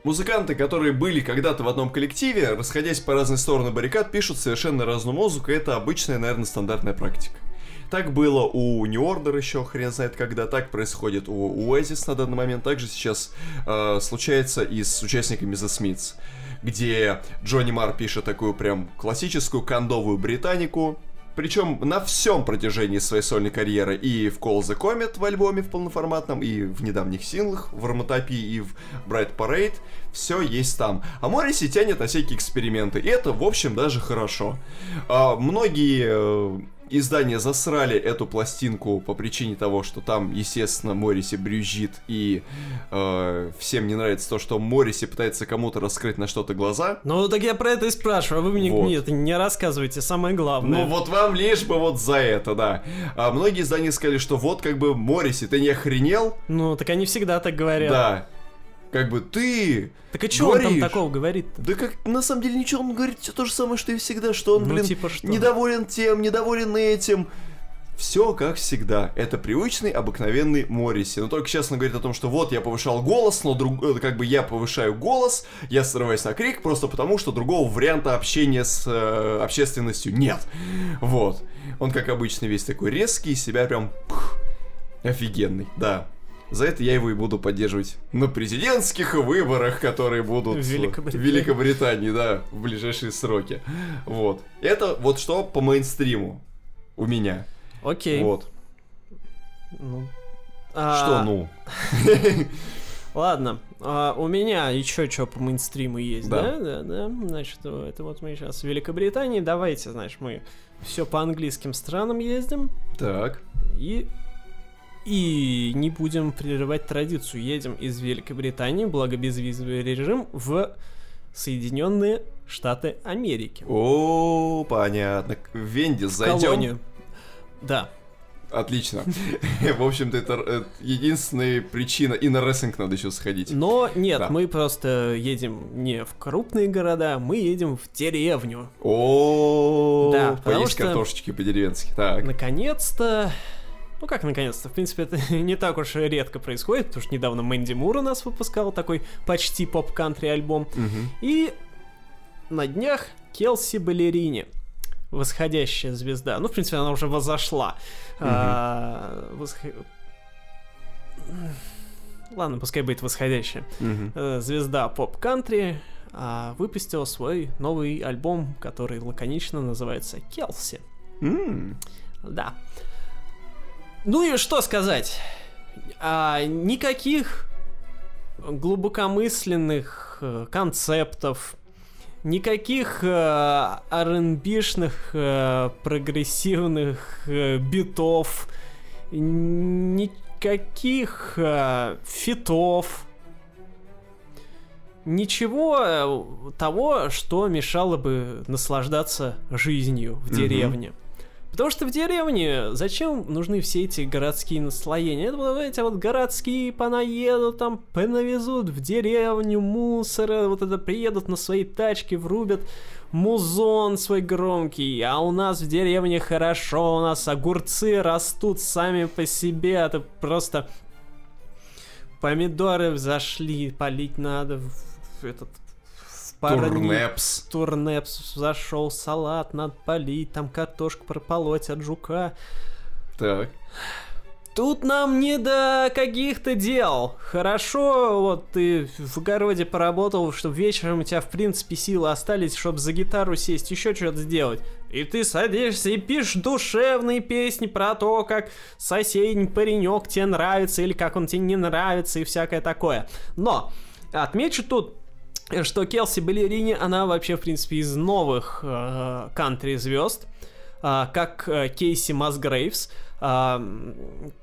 Speaker 2: музыканты, которые были когда-то в одном коллективе, расходясь по разные стороны баррикад, пишут совершенно разную музыку, это обычная, наверное, стандартная практика. Так было у New Order еще, хрен знает когда, так происходит у Oasis на данный момент, также сейчас э, случается и с участниками The Smiths, где Джонни Мар пишет такую прям классическую кондовую британику, причем на всем протяжении своей сольной карьеры и в Call the Comet в альбоме в полноформатном, и в недавних синглах, в Роматопии и в Bright Parade, все есть там. А Морриси тянет на всякие эксперименты, и это, в общем, даже хорошо. А, многие издания засрали эту пластинку по причине того, что там, естественно, Морриси брюзжит, и э, всем не нравится то, что Морриси пытается кому-то раскрыть на что-то глаза.
Speaker 1: Ну, так я про это и спрашиваю, а вы мне
Speaker 2: Вот.
Speaker 1: нет, не рассказывайте, самое главное.
Speaker 2: Ну вот вам лишь бы вот за это, да. А многие издания сказали, что вот как бы Морриси, ты не охренел?
Speaker 1: Ну, так они всегда так говорят.
Speaker 2: Да. Как бы ты...
Speaker 1: Так и что он там такого говорит
Speaker 2: Да как на самом деле ничего, он говорит все то же самое, что и всегда, что он,
Speaker 1: Ну,
Speaker 2: блин,
Speaker 1: типа что?
Speaker 2: недоволен тем, недоволен этим. Все как всегда. Это привычный, обыкновенный Морриси. Но только сейчас он говорит о том, что вот я повышал голос, но друг, э, как бы я повышаю голос, я срываюсь на крик просто потому, что другого варианта общения с э, общественностью нет. Вот. Он, как обычно, весь такой резкий, себя прям пх, Офигенный, да. За это я его и буду поддерживать на президентских выборах, которые будут
Speaker 1: В Великобритании.
Speaker 2: в Великобритании, да, в ближайшие сроки. Вот. Это вот что по мейнстриму у меня.
Speaker 1: Окей.
Speaker 2: Вот.
Speaker 1: Ну,
Speaker 2: Что,
Speaker 1: а,
Speaker 2: ну?
Speaker 1: Ладно, а, у меня еще что по мейнстриму есть,
Speaker 2: Да.
Speaker 1: да? Да, да. Значит, это вот мы сейчас в Великобритании. Давайте, знаешь, мы все по английским странам ездим
Speaker 2: Так.
Speaker 1: и и не будем прерывать традицию. Едем из Великобритании, благо безвизовый режим, в Соединенные Штаты Америки.
Speaker 2: О, понятно. В Вендис
Speaker 1: В
Speaker 2: зайдем.
Speaker 1: колонию. Да.
Speaker 2: Отлично. В общем-то, это э, единственная причина. И на рестлинг надо еще сходить.
Speaker 1: Но нет,
Speaker 2: Да.
Speaker 1: мы просто едем не в крупные города, мы едем в деревню.
Speaker 2: О,
Speaker 1: Да,
Speaker 2: поесть
Speaker 1: что-
Speaker 2: картошечки по-деревенски. Так.
Speaker 1: Наконец-то... Ну как наконец-то? В принципе, это не так уж и редко происходит, потому что недавно Мэнди Мур у нас выпускал такой почти поп-кантри альбом.
Speaker 2: Мгм.
Speaker 1: И на днях Келси Балерини. Восходящая звезда. Ну, в принципе, она уже возошла. А, восх- Ладно, пускай будет восходящая. Э, Звезда поп-кантри а, выпустила свой новый альбом, который лаконично называется Келси.
Speaker 2: М,
Speaker 1: Да. Ну и что сказать? А, никаких глубокомысленных э, концептов, никаких э, R&B-шных э, прогрессивных э, битов, никаких э, фитов, ничего э, того, что мешало бы наслаждаться жизнью в деревне. Потому что в деревне зачем нужны все эти городские наслоения? Это эти вот городские понаедут, там понавезут в деревню мусора, вот это приедут на свои тачки, врубят музон свой громкий, а у нас в деревне хорошо, у нас огурцы растут сами по себе, это просто помидоры взошли, полить надо в, этот.
Speaker 2: Турнепс.
Speaker 1: Турнепс зашел, салат надо полить, там картошку прополоть от жука.
Speaker 2: Так.
Speaker 1: Тут нам не до каких-то дел. Хорошо, вот ты в огороде поработал, чтобы вечером у тебя, в принципе, силы остались, чтобы за гитару сесть, еще что-то сделать. И ты садишься и пишешь душевные песни про то, как соседний паренек тебе нравится, или как он тебе не нравится, и всякое такое. Но, отмечу тут, что Келси Балерини, она вообще, в принципе, из новых э, кантри-звезд, а, как э, Кейси Масгрейвс. А,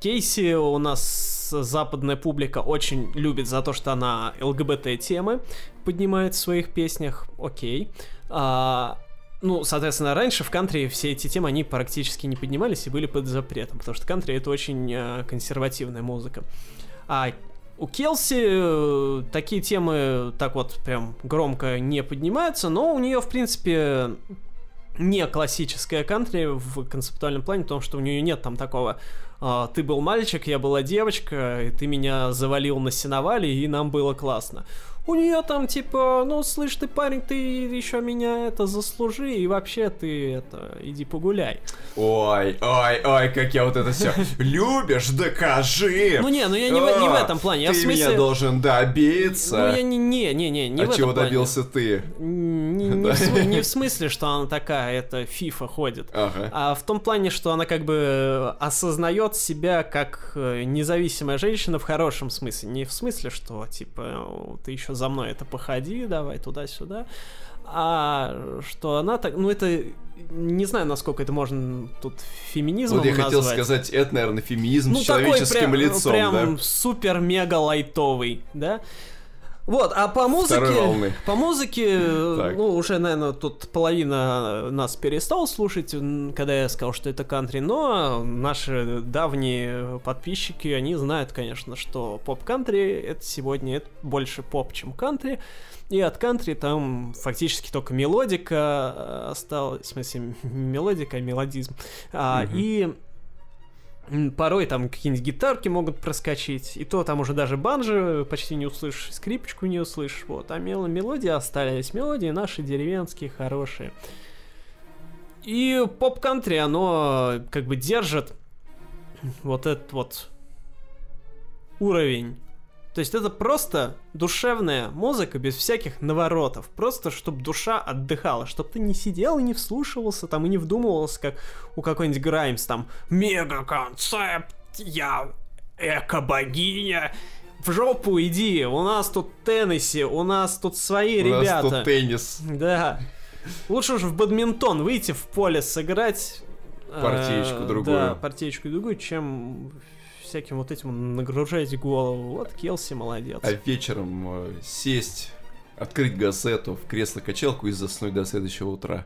Speaker 1: Кейси у нас западная публика очень любит за то, что она ЛГБТ-темы поднимает в своих песнях. Окей. А, ну, соответственно, раньше в кантри все эти темы, они практически не поднимались и были под запретом, потому что кантри — это очень э, консервативная музыка. А у Келси э, такие темы так вот прям громко не поднимаются, но у нее, в принципе, не классическая кантри в концептуальном плане, потому что у нее нет там такого а, «ты был мальчик, я была девочка, и ты меня завалил на сеновале, и нам было классно». У нее там типа, ну, слышь, ты парень, ты еще меня это заслужи, и вообще ты это, иди погуляй.
Speaker 2: Ой, ой, ой, как я вот это все. Любишь, докажи.
Speaker 1: Ну не, ну я не, в, не в этом плане, я
Speaker 2: Ты
Speaker 1: в смысле...
Speaker 2: меня должен добиться.
Speaker 1: Ну я не, не, не, не, не
Speaker 2: а
Speaker 1: в этом
Speaker 2: чего
Speaker 1: плане.
Speaker 2: добился ты?
Speaker 1: Не, в, см- не в смысле, что она такая, это фифа ходит.
Speaker 2: Ага.
Speaker 1: А в том плане, что она как бы осознает себя как э, независимая женщина в хорошем смысле. Не в смысле, что типа ты еще за мной это походи, давай туда-сюда. А что она так. Ну, это. Не знаю, насколько это можно тут феминизмом
Speaker 2: Вот я хотел
Speaker 1: назвать.
Speaker 2: сказать, это, наверное, феминизм
Speaker 1: ну,
Speaker 2: с человеческим
Speaker 1: такой прям,
Speaker 2: лицом,
Speaker 1: прям
Speaker 2: да?
Speaker 1: супер-мега лайтовый, да? Вот, а по музыке, по музыке,
Speaker 2: Так.
Speaker 1: ну, уже, наверное, тут половина нас перестал слушать, когда я сказал, что это кантри, но наши давние подписчики, они знают, конечно, что поп-кантри это сегодня это больше поп, чем кантри, и от кантри там фактически только мелодика э, осталась, в смысле, мелодика, мелодизм, А, и Порой там какие-нибудь гитарки могут проскочить, и то там уже даже банджи почти не услышишь, скрипочку не услышишь, вот. А мел- мелодии остались, мелодии наши деревенские, хорошие. И поп-кантри, оно как бы держит вот этот вот уровень. То есть это просто душевная музыка без всяких наворотов. Просто чтобы душа отдыхала, чтобы ты не сидел и не вслушивался там и не вдумывался, как у какой-нибудь Граймс там «Мега-концепт, я эко-богиня, в жопу иди, у нас тут Теннесси, у нас тут свои
Speaker 2: У
Speaker 1: ребята.
Speaker 2: нас тут теннис.
Speaker 1: Да. Лучше уж в бадминтон выйти в поле сыграть. э,
Speaker 2: Партиечку другую.
Speaker 1: Да, партиечку другую, чем всяким вот этим нагружать голову. Вот Келси молодец.
Speaker 2: А вечером э, сесть, открыть газету, в кресло-качалку и заснуть до следующего утра.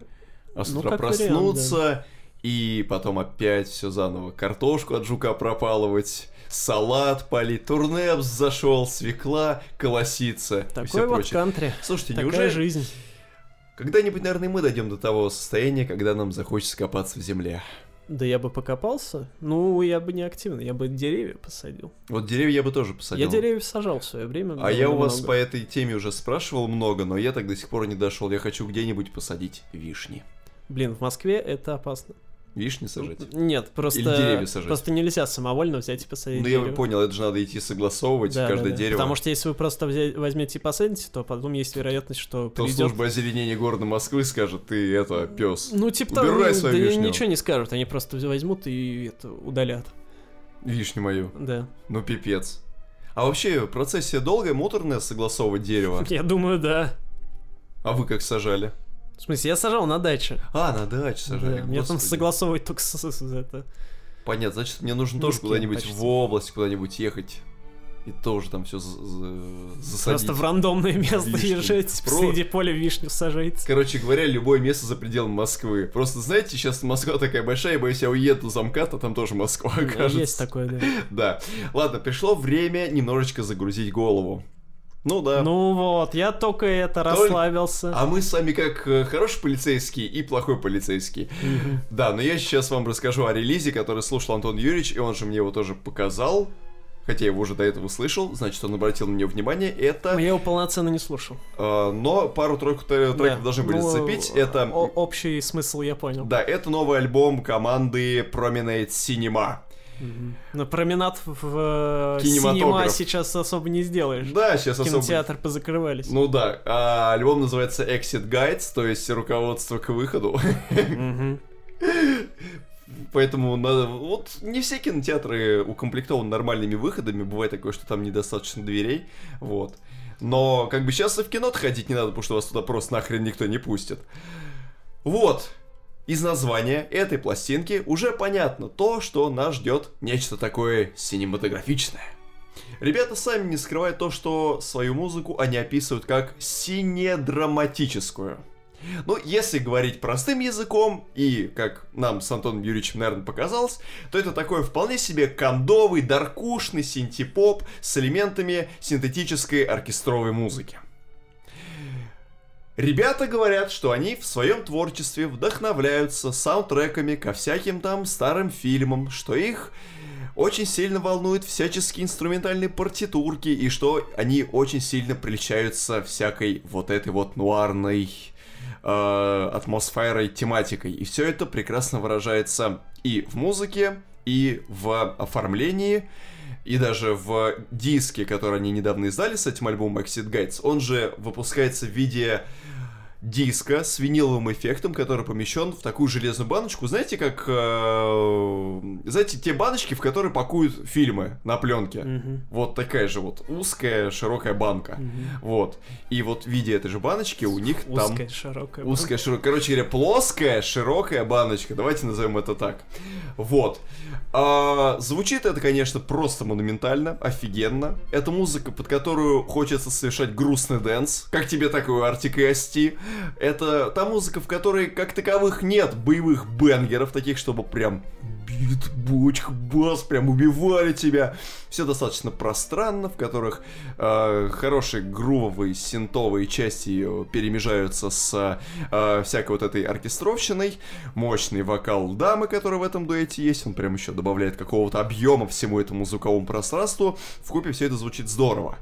Speaker 2: А с
Speaker 1: Ну,
Speaker 2: утра
Speaker 1: как вариант,
Speaker 2: проснуться и потом опять все заново. Картошку от жука пропалывать, салат полить, турнепс зашел, свекла колосится и
Speaker 1: Такой
Speaker 2: все
Speaker 1: вот
Speaker 2: прочее.
Speaker 1: кантри.
Speaker 2: Слушайте,
Speaker 1: Такая
Speaker 2: неужели
Speaker 1: жизнь.
Speaker 2: когда-нибудь, наверное, и мы дойдем до того состояния, когда нам захочется копаться в земле?
Speaker 1: Да я бы покопался. Ну, я бы не активно, я бы деревья посадил.
Speaker 2: Вот деревья я бы тоже посадил.
Speaker 1: Я деревьев сажал в свое время.
Speaker 2: А я у вас
Speaker 1: много.
Speaker 2: по этой теме уже спрашивал много, но я так до сих пор не дошел. Я хочу где-нибудь посадить вишни.
Speaker 1: Блин, в Москве это опасно.
Speaker 2: Вишни сажать?
Speaker 1: Нет, просто...
Speaker 2: Или деревья сажать.
Speaker 1: Просто нельзя самовольно взять и посадить
Speaker 2: Ну я понял, это же надо идти согласовывать
Speaker 1: Да,
Speaker 2: каждое
Speaker 1: да, да.
Speaker 2: дерево.
Speaker 1: Потому что если вы просто взя- возьмете и посадите, то потом есть вероятность, что
Speaker 2: То
Speaker 1: придет...
Speaker 2: служба озеленения города Москвы скажет, ты это, пес.
Speaker 1: Ну, типа того,
Speaker 2: Убирай
Speaker 1: да
Speaker 2: свою
Speaker 1: и
Speaker 2: вишню.
Speaker 1: ничего не скажут, они просто возьмут и это удалят.
Speaker 2: Вишню мою.
Speaker 1: Да.
Speaker 2: Ну пипец. А вообще, процессия долгая, муторная согласовывать дерево.
Speaker 1: Я думаю, да.
Speaker 2: А вы как сажали?
Speaker 1: В смысле, я сажал на даче.
Speaker 2: А, на даче сажали.
Speaker 1: Да, мне там согласовывать только с, с- с- это.
Speaker 2: Понятно, значит, мне нужно
Speaker 1: Ни
Speaker 2: тоже
Speaker 1: с кем
Speaker 2: куда-нибудь в область, куда-нибудь ехать. И тоже там все засадить.
Speaker 1: Просто в рандомное место
Speaker 2: Вишню.
Speaker 1: езжайте,
Speaker 2: Про-
Speaker 1: посреди поля вишню сажаете.
Speaker 2: Короче говоря, любое место за пределами Москвы. Просто знаете, сейчас Москва такая большая, я боюсь, я уеду за МКАД, а там тоже Москва
Speaker 1: Ну,
Speaker 2: окажется.
Speaker 1: Есть такое, да.
Speaker 2: Да. Ладно, пришло время немножечко загрузить голову. Ну да.
Speaker 1: Ну вот, я только это
Speaker 2: Только-
Speaker 1: расслабился.
Speaker 2: А мы с вами как э, хороший полицейский и плохой полицейский. Да, но я сейчас вам расскажу о релизе, который слушал Антон Юрьевич, и он же мне его тоже показал. Хотя я его уже до этого слышал, значит, он обратил на него внимание. Это...
Speaker 1: Я его полноценно не слушал.
Speaker 2: э, но пару-тройку треков
Speaker 1: Да.
Speaker 2: должны были
Speaker 1: Ну,
Speaker 2: зацепить. Это...
Speaker 1: о- общий смысл я понял.
Speaker 2: Да, это новый альбом команды Promenade Cinema.
Speaker 1: Но променад в э, синема сейчас особо не сделаешь.
Speaker 2: Да, сейчас особо...
Speaker 1: Кинотеатр позакрывались.
Speaker 2: Ну да, а альбом называется Exit Guides, то есть руководство к выходу. Поэтому надо... Вот не все кинотеатры укомплектованы нормальными выходами. Бывает такое, что там недостаточно дверей. Вот. Но как бы сейчас и в кино ходить не надо, потому что вас туда просто нахрен никто не пустит. Вот. Из названия этой пластинки уже понятно то, что нас ждет нечто такое синематографичное. Ребята сами не скрывают то, что свою музыку они описывают как синедраматическую. Ну, если говорить простым языком, и как нам с Антоном Юрьевичем, наверное, показалось, то это такой вполне себе кондовый, даркушный синтепоп с элементами синтетической оркестровой музыки. Ребята говорят, что они в своем творчестве вдохновляются саундтреками ко всяким там старым фильмам, что их очень сильно волнуют всяческие инструментальные партитурки, и что они очень сильно приличаются всякой вот этой вот нуарной э, атмосферой, тематикой. И все это прекрасно выражается и в музыке, и в оформлении, и даже в диске, который они недавно издали с этим альбомом Exit Guides. Он же выпускается в виде диска с виниловым эффектом, который помещен в такую железную баночку. Знаете, как... э, знаете, те баночки, в которые пакуют фильмы на пленке?
Speaker 1: Мгм.
Speaker 2: Вот такая же вот узкая, широкая банка.
Speaker 1: Мгм.
Speaker 2: Вот. И вот в виде этой же баночки у них там...
Speaker 1: Узкая, широкая.
Speaker 2: Узкая, широкая, короче говоря, плоская, широкая баночка. Давайте назовем это так. Вот. А, звучит это, конечно, просто монументально, офигенно. Это музыка, под которую хочется совершать грустный dance. Как тебе такой и Асти? Это та музыка, в которой, как таковых, нет боевых banger ов, таких, чтобы прям бит, бочка, бас, прям убивали тебя. Все достаточно пространно, в которых э, хорошие грувовые синтовые части перемежаются с э, всякой вот этой оркестровщиной. Мощный вокал дамы, который в этом дуэте есть, он прям еще добавляет какого-то объема всему этому звуковому пространству. В купе все это звучит здорово.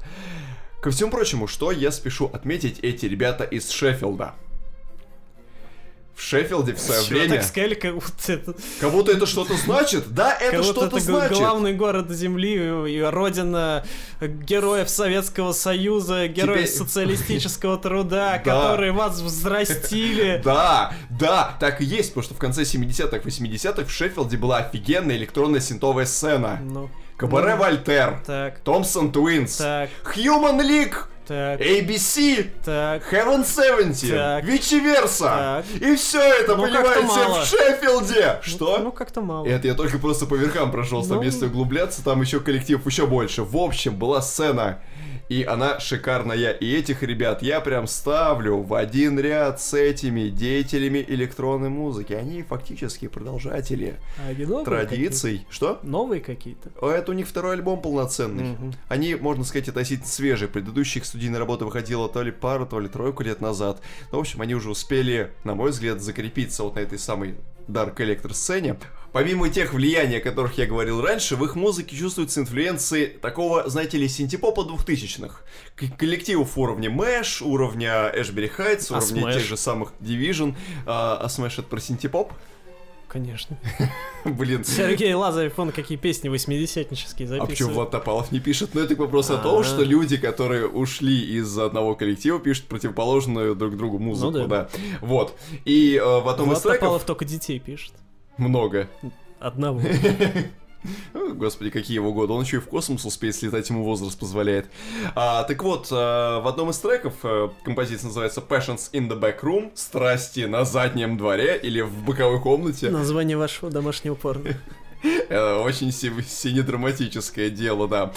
Speaker 2: Ко всему прочему, что я спешу отметить эти ребята из Шеффилда. В Шеффилде в свое
Speaker 1: Чё,
Speaker 2: время.
Speaker 1: так сказали, как будто это,
Speaker 2: Как будто это что-то значит. Да, это что-то
Speaker 1: это
Speaker 2: значит.
Speaker 1: главный город Земли и родина героев Советского Союза, героев
Speaker 2: Теперь-
Speaker 1: социалистического труда,
Speaker 2: Да.
Speaker 1: которые вас взрастили.
Speaker 2: Да, да, так и есть, потому что в конце 70-х, 80-х в Шеффилде была офигенная электронная синтовая сцена.
Speaker 1: Ну,
Speaker 2: Кабаре
Speaker 1: ну,
Speaker 2: Вольтер,
Speaker 1: Так,
Speaker 2: Томпсон Твинс,
Speaker 1: так,
Speaker 2: Human League,
Speaker 1: так,
Speaker 2: ABC,
Speaker 1: так.
Speaker 2: Heaven 70,
Speaker 1: Так.
Speaker 2: Вичи Верса.
Speaker 1: Так.
Speaker 2: И все это,
Speaker 1: Ну,
Speaker 2: понимаете, в Шеффилде. Что?
Speaker 1: Ну, как-то мало.
Speaker 2: Это я только просто по верхам прошелся, там
Speaker 1: Ну.
Speaker 2: если углубляться, там еще коллектив еще больше. В общем, была сцена, и она шикарная. И этих ребят я прям ставлю в один ряд с этими деятелями электронной музыки. Они фактически продолжатели
Speaker 1: А
Speaker 2: традиций. Что?
Speaker 1: Новые какие-то.
Speaker 2: Это у них второй альбом полноценный.
Speaker 1: Мгм.
Speaker 2: Они, можно сказать, относительно свежие. Предыдущая их студийная работа выходила то ли пару, то ли тройку лет назад. Ну, в общем, они уже успели, на мой взгляд, закрепиться вот на этой самой Dark Electro сцене. Помимо тех влияний, о которых я говорил раньше, в их музыке чувствуются инфлюенции такого, знаете ли, синтепопа двухтысячных. К- коллективов уровня Mesh, уровня Ashbury Heights,
Speaker 1: А
Speaker 2: уровня
Speaker 1: Smash?
Speaker 2: тех же самых Division. А, а Smash это про синтепоп?
Speaker 1: Конечно.
Speaker 2: Блин.
Speaker 1: Сергей Лазарев, он какие песни 80-нические
Speaker 2: А почему
Speaker 1: записывает.
Speaker 2: Влад Топалов не пишет? Ну, это вопрос о том, что люди, которые ушли из одного коллектива, пишут противоположную друг другу музыку,
Speaker 1: Ну
Speaker 2: да. Вот. И э, в одном из
Speaker 1: Влад
Speaker 2: треков
Speaker 1: Топалов только детей пишет.
Speaker 2: много.
Speaker 1: Одного.
Speaker 2: Господи, какие его годы. Он еще и в космос успеет слетать, ему возраст позволяет. А, так вот, э, в одном из треков э, композиция называется Passions in the Back Room. Страсти на заднем дворе или в боковой комнате.
Speaker 1: Название вашего домашнего порно.
Speaker 2: Э, Очень си- синедраматическое дело, да.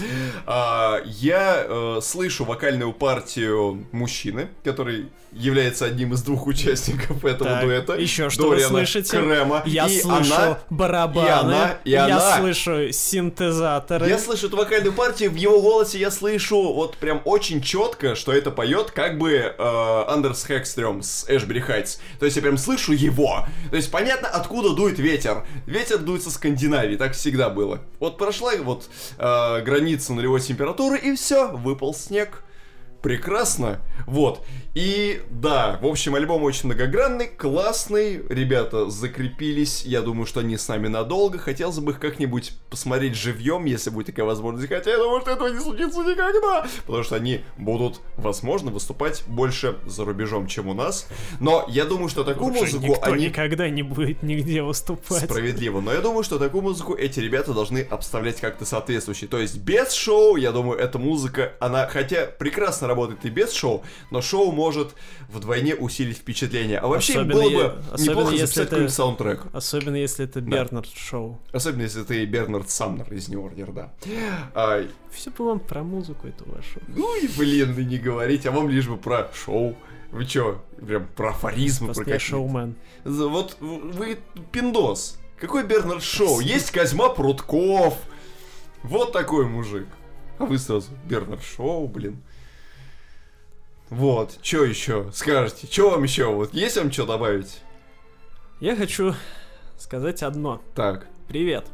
Speaker 2: А, я э, слышу вокальную партию мужчины, который является одним из двух участников этого
Speaker 1: Так,
Speaker 2: дуэта.
Speaker 1: еще что вы
Speaker 2: Дориана
Speaker 1: слышите?
Speaker 2: Крема.
Speaker 1: Я
Speaker 2: и
Speaker 1: слышу
Speaker 2: она-
Speaker 1: барабаны,
Speaker 2: и она- и
Speaker 1: я
Speaker 2: она-
Speaker 1: слышу синтезаторы.
Speaker 2: Я слышу эту вокальную партию, в его голосе я слышу вот прям очень четко, что это поет как бы э, Андерс Хекстрем с Эшбери Хайтс. То есть я прям слышу его. То есть понятно, откуда дует ветер. Ветер дует со Скандинавии, так всегда было. Вот прошла вот э, граница нулевой температуры, и все, выпал снег. Прекрасно. Вот. И да, в общем, альбом очень многогранный, классный. Ребята закрепились. Я думаю, что они с нами надолго. Хотелось бы их как-нибудь посмотреть живьем, если будет такая возможность. Хотя я думаю, что этого не случится никогда. Потому что они будут, возможно, выступать больше за рубежом, чем у нас. Но я думаю, что такую
Speaker 1: Слушай,
Speaker 2: музыку они...
Speaker 1: никогда не будет нигде выступать.
Speaker 2: Справедливо. Но я думаю, что такую музыку эти ребята должны обставлять как-то соответствующе. То есть без шоу, я думаю, эта музыка, она хотя прекрасно работает и без шоу, но шоу может вдвойне усилить впечатление. А вообще
Speaker 1: Особенно
Speaker 2: было
Speaker 1: е-
Speaker 2: бы
Speaker 1: особенно
Speaker 2: неплохо записать какой-нибудь саундтрек.
Speaker 1: Особенно если это
Speaker 2: Да.
Speaker 1: Бернард Шоу.
Speaker 2: Особенно если ты Бернард Самнер из New Order, да. А,
Speaker 1: Все бы вам про музыку эту вашу.
Speaker 2: ну и блин, и не говорить, а вам лишь бы про шоу. Вы чё, прям про афоризмы, про какие-то?
Speaker 1: шоумен.
Speaker 2: Вот вы пиндос. Какой Бернард Шоу? Есть Козьма Прутков. Вот такой мужик. А вы сразу Бернард Шоу, блин. Вот, что еще скажете? Что вам еще? Вот есть вам что добавить?
Speaker 1: Я хочу сказать одно.
Speaker 2: Так,
Speaker 1: Привет.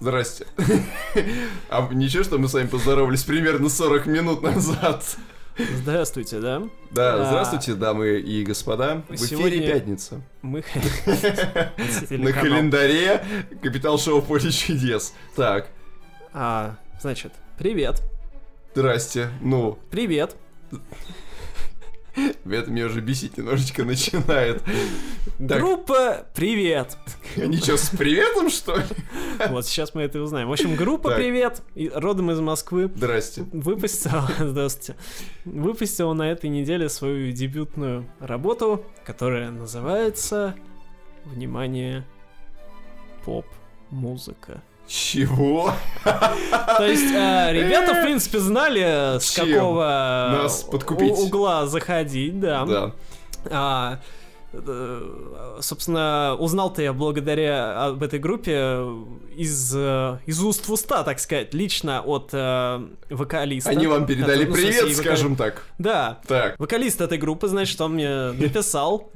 Speaker 2: здрасте. А ничего, что мы с вами поздоровались примерно 40 минут назад.
Speaker 1: Здравствуйте, да?
Speaker 2: Да,
Speaker 1: А,
Speaker 2: здравствуйте, дамы и господа. В эфире пятница.
Speaker 1: Мы...
Speaker 2: На календаре Капитал Шоу Поле Чудес. Так,
Speaker 1: А, значит, привет.
Speaker 2: здрасте. Ну,
Speaker 1: Привет.
Speaker 2: Это меня уже бесить немножечко начинает. Так,
Speaker 1: Группа Привет.
Speaker 2: они что, с приветом, что ли?
Speaker 1: Вот сейчас мы это узнаем. В общем, группа
Speaker 2: Так.
Speaker 1: Привет, родом из Москвы,
Speaker 2: Здрасте.
Speaker 1: выпустила, здравствуйте, выпустила на этой неделе свою дебютную работу, которая называется, внимание, поп-музыка.
Speaker 2: Чего?
Speaker 1: То есть э, ребята, в принципе, знали, с
Speaker 2: Чем
Speaker 1: какого
Speaker 2: нас
Speaker 1: у-
Speaker 2: подкупить?
Speaker 1: угла заходить, да.
Speaker 2: Да.
Speaker 1: А, собственно, узнал-то я благодаря об этой группе из, э, из уст в уста, так сказать, лично от э, вокалиста.
Speaker 2: Они вам передали
Speaker 1: Это, ну,
Speaker 2: привет,
Speaker 1: вокали-
Speaker 2: скажем так.
Speaker 1: Да.
Speaker 2: Так,
Speaker 1: Вокалист этой группы, значит, он мне написал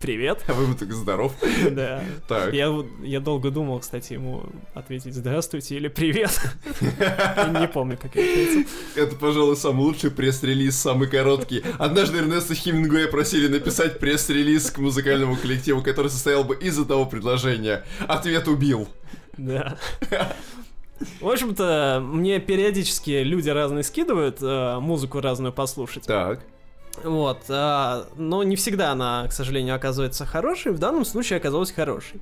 Speaker 1: «Привет».
Speaker 2: а вы так здоров.
Speaker 1: Да.
Speaker 2: Так.
Speaker 1: Я, я долго думал, кстати, ему ответить «Здравствуйте» или «Привет». Не помню, как я ответил.
Speaker 2: Это, пожалуй, самый лучший пресс-релиз, самый короткий. Однажды Эрнеста Хемингуэя просили написать пресс-релиз к музыкальному коллективу, который состоял бы из одного предложения. Ответ убил.
Speaker 1: Да. В общем-то, мне периодически люди разные скидывают э, музыку разную послушать.
Speaker 2: Так.
Speaker 1: Вот, а, но не всегда она, к сожалению, оказывается хорошей. В данном случае оказалась хорошей.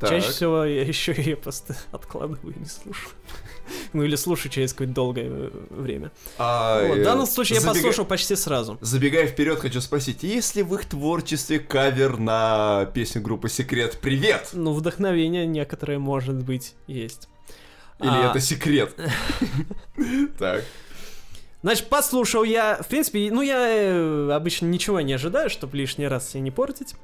Speaker 2: Так.
Speaker 1: Чаще всего я еще ее просто откладываю и не слушаю. Ну или слушаю через какое-то долгое э, время.
Speaker 2: А,
Speaker 1: Вот, в
Speaker 2: э,
Speaker 1: данном случае я
Speaker 2: забега-
Speaker 1: послушал почти сразу.
Speaker 2: Забегая вперед, хочу спросить, есть ли в их творчестве кавер на песню группы Секрет «Привет»?
Speaker 1: Ну, вдохновение некоторое, может быть, есть.
Speaker 2: Или
Speaker 1: А,
Speaker 2: это секрет? Так.
Speaker 1: Значит, послушал я, в принципе, ну я э, обычно ничего не ожидаю, чтобы лишний раз себе не портить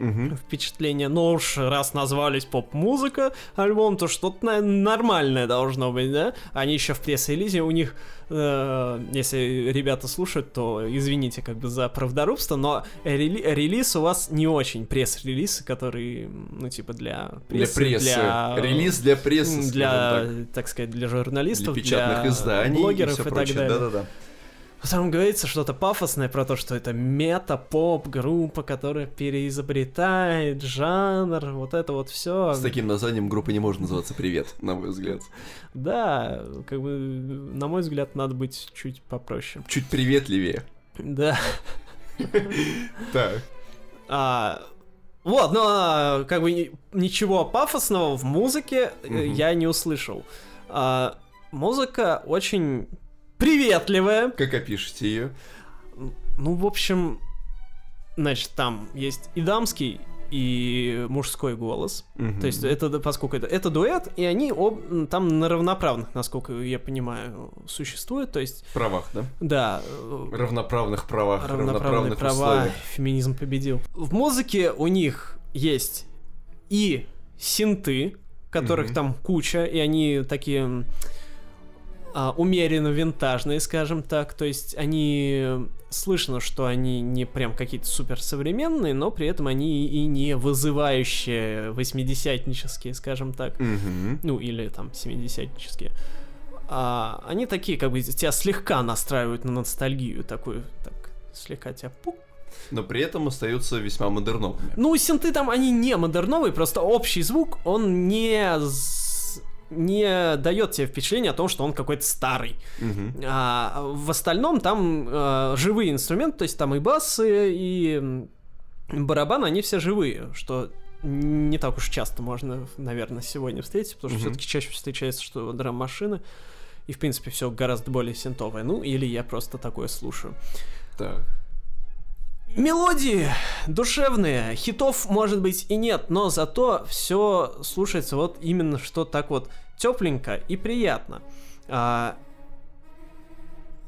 Speaker 2: Мгм.
Speaker 1: впечатление. Но уж раз назвались поп-музыка альбом, то что-то на- нормальное должно быть, да? Они еще в пресс-релизе, у них, э, если ребята слушают, то извините как бы за правдорубство, но рели- релиз у вас не очень пресс-релиз, который, ну типа для
Speaker 2: Для
Speaker 1: прессы,
Speaker 2: прессы.
Speaker 1: для-
Speaker 2: Релиз для прессы,
Speaker 1: для,
Speaker 2: так.
Speaker 1: так сказать, для журналистов,
Speaker 2: Для печатных изданий
Speaker 1: блогеров
Speaker 2: и
Speaker 1: и так
Speaker 2: прочее.
Speaker 1: далее.
Speaker 2: Да-да-да.
Speaker 1: Там говорится что-то пафосное про то, что это мета-поп-группа, которая переизобретает жанр, вот это вот все.
Speaker 2: С таким названием группа не может называться «Привет», на мой взгляд.
Speaker 1: Да, как бы, на мой взгляд, надо быть чуть попроще.
Speaker 2: Чуть приветливее.
Speaker 1: Да.
Speaker 2: Так.
Speaker 1: А, вот, но а, как бы ни- ничего пафосного в музыке э, я не услышал. А, музыка очень приветливая.
Speaker 2: Как опишете ее?
Speaker 1: Ну, в общем, значит, там есть и дамский, и мужской голос. То есть это, поскольку это, это дуэт, и они об, там на равноправных, насколько я понимаю, существуют. То есть,
Speaker 2: правах, да?
Speaker 1: да,
Speaker 2: Равноправных правах, равноправных
Speaker 1: права,
Speaker 2: условиях.
Speaker 1: феминизм победил. В музыке у них есть и синты, которых
Speaker 2: Мгм.
Speaker 1: там куча, и они такие а, умеренно винтажные, скажем так. То есть они слышно, что они не прям какие-то суперсовременные, но при этом они и не вызывающие восьмидесятнические, скажем так.
Speaker 2: Мгм.
Speaker 1: Ну, или там 70-нические. А, они такие, как бы, тебя слегка настраивают на ностальгию, такую, так, слегка тебя пук.
Speaker 2: Но при этом остаются весьма модерновыми.
Speaker 1: Ну, синты там, они не модерновые, просто общий звук, он не... не дает тебе впечатление о том, что он какой-то старый.
Speaker 2: Мгм.
Speaker 1: А в остальном там э, живые инструменты, то есть там и басы, и барабаны, они все живые, что не так уж часто можно, наверное, сегодня встретить, потому что
Speaker 2: Мгм.
Speaker 1: все-таки чаще встречается, что драм-машины, и, в принципе, все гораздо более синтовое. Ну, или я просто такое слушаю.
Speaker 2: Так.
Speaker 1: Мелодии душевные, хитов может быть и нет, но зато все слушается вот именно что так вот тепленько и приятно. А,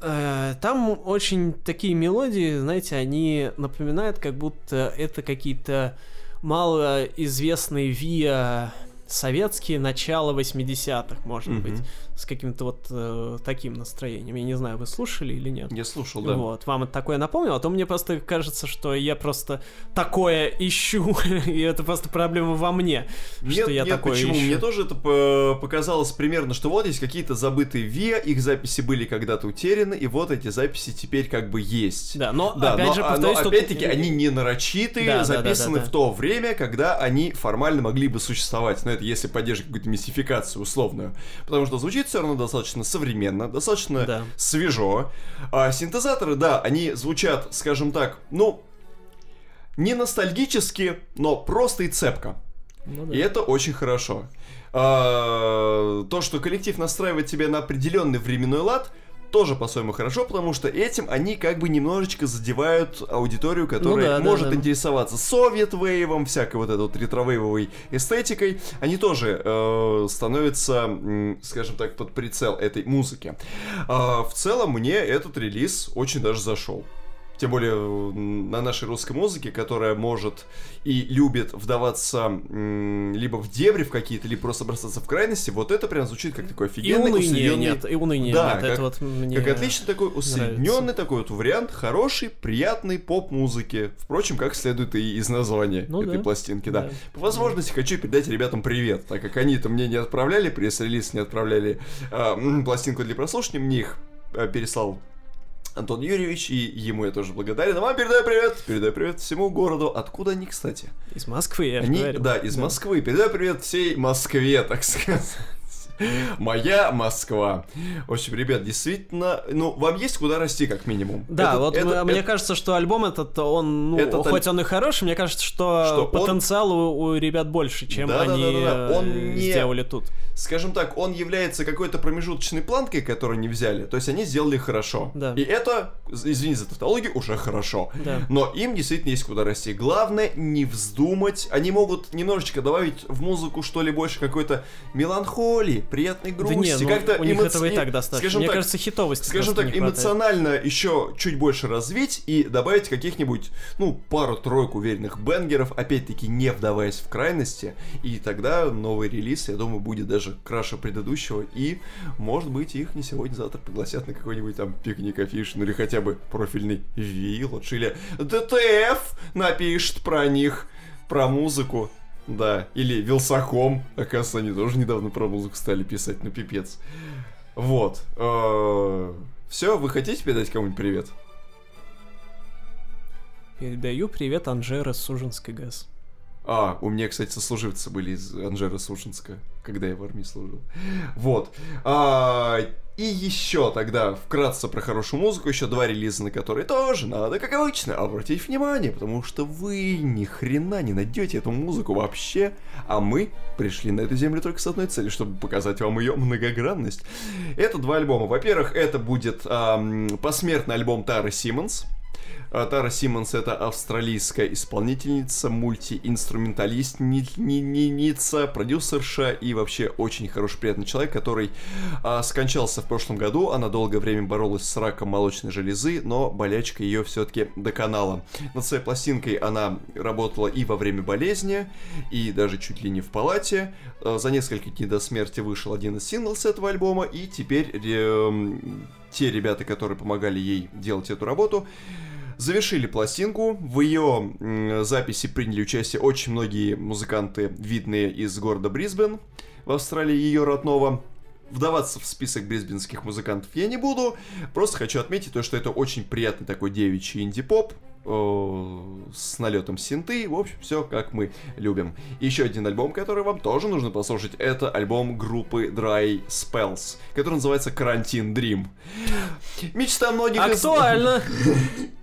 Speaker 1: э, там очень такие мелодии, знаете, они напоминают, как будто это какие-то малоизвестные виа советские начала 80-х, может
Speaker 2: Мгм.
Speaker 1: быть, с каким-то вот э, таким настроением. Я не знаю, вы слушали или нет.
Speaker 2: Я слушал, да.
Speaker 1: Вот, вам это такое напомнило, а то мне просто кажется, что я просто такое ищу, и это просто проблема во мне,
Speaker 2: Нет,
Speaker 1: что я
Speaker 2: нет,
Speaker 1: такое
Speaker 2: почему?
Speaker 1: ищу.
Speaker 2: Мне тоже это по- показалось примерно, что вот есть какие-то забытые ВИА, их записи были когда-то утеряны, и вот эти записи теперь как бы есть.
Speaker 1: Да, но
Speaker 2: Да,
Speaker 1: опять
Speaker 2: но,
Speaker 1: же,
Speaker 2: но
Speaker 1: повторюсь, тут-
Speaker 2: опять-таки они не нарочитые,
Speaker 1: Да, да, да,
Speaker 2: записаны
Speaker 1: да, да.
Speaker 2: в то время, когда они формально могли бы существовать. Но это если поддерживать какую-то мистификацию условную. Потому что звучит все равно достаточно современно, достаточно
Speaker 1: Да.
Speaker 2: свежо. А синтезаторы, да, они звучат, скажем так, ну, не ностальгически, но просто и цепко.
Speaker 1: Ну да.
Speaker 2: И это очень хорошо. А, То, что коллектив настраивает тебя на определенный временной лад, тоже по-своему хорошо, потому что этим они как бы немножечко задевают аудиторию, которая
Speaker 1: Ну да, да,
Speaker 2: может
Speaker 1: да.
Speaker 2: интересоваться совет-вейвом, всякой вот этой вот ретро-вейвовой эстетикой. Они тоже э, становятся, скажем так, под прицел этой музыки. А, в целом мне этот релиз очень даже зашел. Тем более м, на нашей русской музыке, которая может и любит вдаваться м, либо в дебри в какие-то, либо просто бросаться в крайности, вот это прям звучит как такой
Speaker 1: И
Speaker 2: офигенный,
Speaker 1: уныния
Speaker 2: усиленный-
Speaker 1: нет, и уныния
Speaker 2: Да,
Speaker 1: нет,
Speaker 2: как-
Speaker 1: это вот мне...
Speaker 2: как отличный такой усредненный такой вот вариант хороший, приятный поп-музыки. Впрочем, как следует и из названия
Speaker 1: Ну
Speaker 2: этой
Speaker 1: да.
Speaker 2: пластинки, да.
Speaker 1: Да.
Speaker 2: По возможности хочу передать ребятам привет, так как они-то мне не отправляли пресс-релиз, не отправляли м, пластинку для прослушивания, мне их а, переслал Антон Юрьевич, и ему я тоже благодарен. А вам передаю привет, передаю привет всему городу. Откуда они, кстати?
Speaker 1: Из Москвы, я
Speaker 2: Они,
Speaker 1: говорю.
Speaker 2: да, из Москвы. Передаю привет всей Москве, так сказать. Моя Москва. В общем, ребят, действительно, ну, вам есть куда расти, как минимум.
Speaker 1: Да,
Speaker 2: Это-
Speaker 1: вот
Speaker 2: это-
Speaker 1: м- мне
Speaker 2: это-
Speaker 1: кажется, что альбом этот, он, ну,
Speaker 2: Этот
Speaker 1: хоть он и хороший, мне кажется, что,
Speaker 2: Что он-
Speaker 1: потенциал у, у ребят больше, чем
Speaker 2: Да-да-да-да-да.
Speaker 1: они э,
Speaker 2: Он не-
Speaker 1: сделали тут.
Speaker 2: скажем так, он является какой-то промежуточной планкой, которую не взяли. То есть они сделали хорошо.
Speaker 1: Да.
Speaker 2: И это, извини за тавтологию, уже хорошо.
Speaker 1: Да.
Speaker 2: Но им действительно есть куда расти. Главное не вздумать. Они могут немножечко добавить в музыку что ли больше какой-то меланхолии, приятной грусти.
Speaker 1: Да нет, ну,
Speaker 2: как-то
Speaker 1: у них
Speaker 2: эмоци-
Speaker 1: этого и так достаточно.
Speaker 2: Скажем
Speaker 1: Мне
Speaker 2: так,
Speaker 1: кажется, хитовости
Speaker 2: Скажем так, эмоционально еще чуть больше развить и добавить каких-нибудь, ну, пару-тройку уверенных бенгеров, опять-таки не вдаваясь в крайности, и тогда новый релиз, я думаю, будет даже краше предыдущего, и, может быть, их не сегодня-завтра пригласят на какой-нибудь там пикник афиш, ну или хотя бы профильный Village, или ДТФ напишет про них, про музыку. Да, или Вилсаком, оказывается, они тоже недавно про музыку стали писать, ну пипец. Вот. Все, вы хотите передать кому-нибудь привет?
Speaker 1: Передаю привет Анжера Сужинской ГАЗ.
Speaker 2: А, у меня, кстати, сослуживцы были из Анжера Сушинска, когда я в армии служил. Вот. А, и еще тогда вкратце про хорошую музыку, еще два релиза, на которые тоже надо, как обычно, обратить внимание, потому что вы ни хрена не найдете эту музыку вообще, а мы пришли на эту землю только с одной целью, чтобы показать вам ее многогранность. Это два альбома. Во-первых, это будет ам, посмертный альбом Тары Симмонс. Тара Симмонс это австралийская исполнительница, мультиинструменталистница, продюсерша и вообще очень хороший, приятный человек, который а, скончался в прошлом году. Она долгое время боролась с раком молочной железы, но болячка ее все-таки доконала. Над своей пластинкой она работала и во время болезни, и даже чуть ли не в палате. А, За несколько дней до смерти вышел один из синглов с этого альбома, и теперь эм, те ребята, которые помогали ей делать эту работу, завершили пластинку. В ее записи приняли участие очень многие музыканты, видные из города Брисбен в Австралии, ее родного. Вдаваться в список брисбенских музыкантов я не буду. Просто хочу отметить то, что это очень приятный такой девичий инди-поп э, с налетом синты. В общем, все как мы любим. Еще один альбом, который вам тоже нужно послушать, это альбом группы Dry Spells, который называется Карантин Dream. Мечта многих из-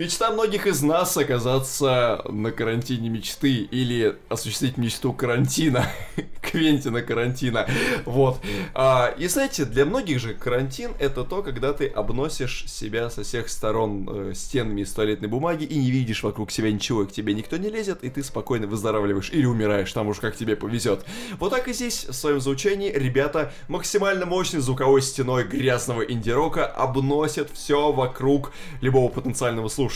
Speaker 2: Мечта многих из нас оказаться на карантине мечты или осуществить мечту карантина. Квентина карантина. Вот. А, и знаете, для многих же карантин это то, когда ты обносишь себя со всех сторон э, стенами из туалетной бумаги и не видишь вокруг себя ничего, и к тебе никто не лезет, и ты спокойно выздоравливаешь или умираешь, там уж как тебе повезет. Вот так и здесь в своем звучании ребята максимально мощной звуковой стеной грязного инди-рока обносят все вокруг любого потенциального слушателя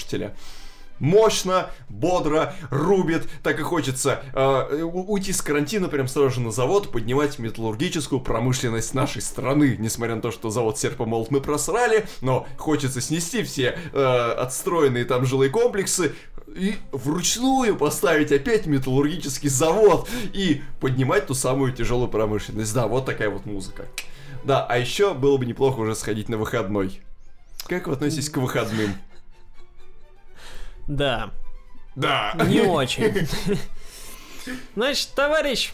Speaker 2: мощно, бодро, рубит, так и хочется э, уйти с карантина прям сразу же на завод, поднимать металлургическую промышленность нашей страны, несмотря на то, что завод Серпомолот мы просрали, но хочется снести все э, отстроенные там жилые комплексы и вручную поставить опять металлургический завод и поднимать ту самую тяжелую промышленность. Да, вот такая вот музыка. Да, а еще было бы неплохо уже сходить на выходной. Как вы относитесь к выходным?
Speaker 1: Да,
Speaker 2: Да.
Speaker 1: не очень. Значит, товарищ,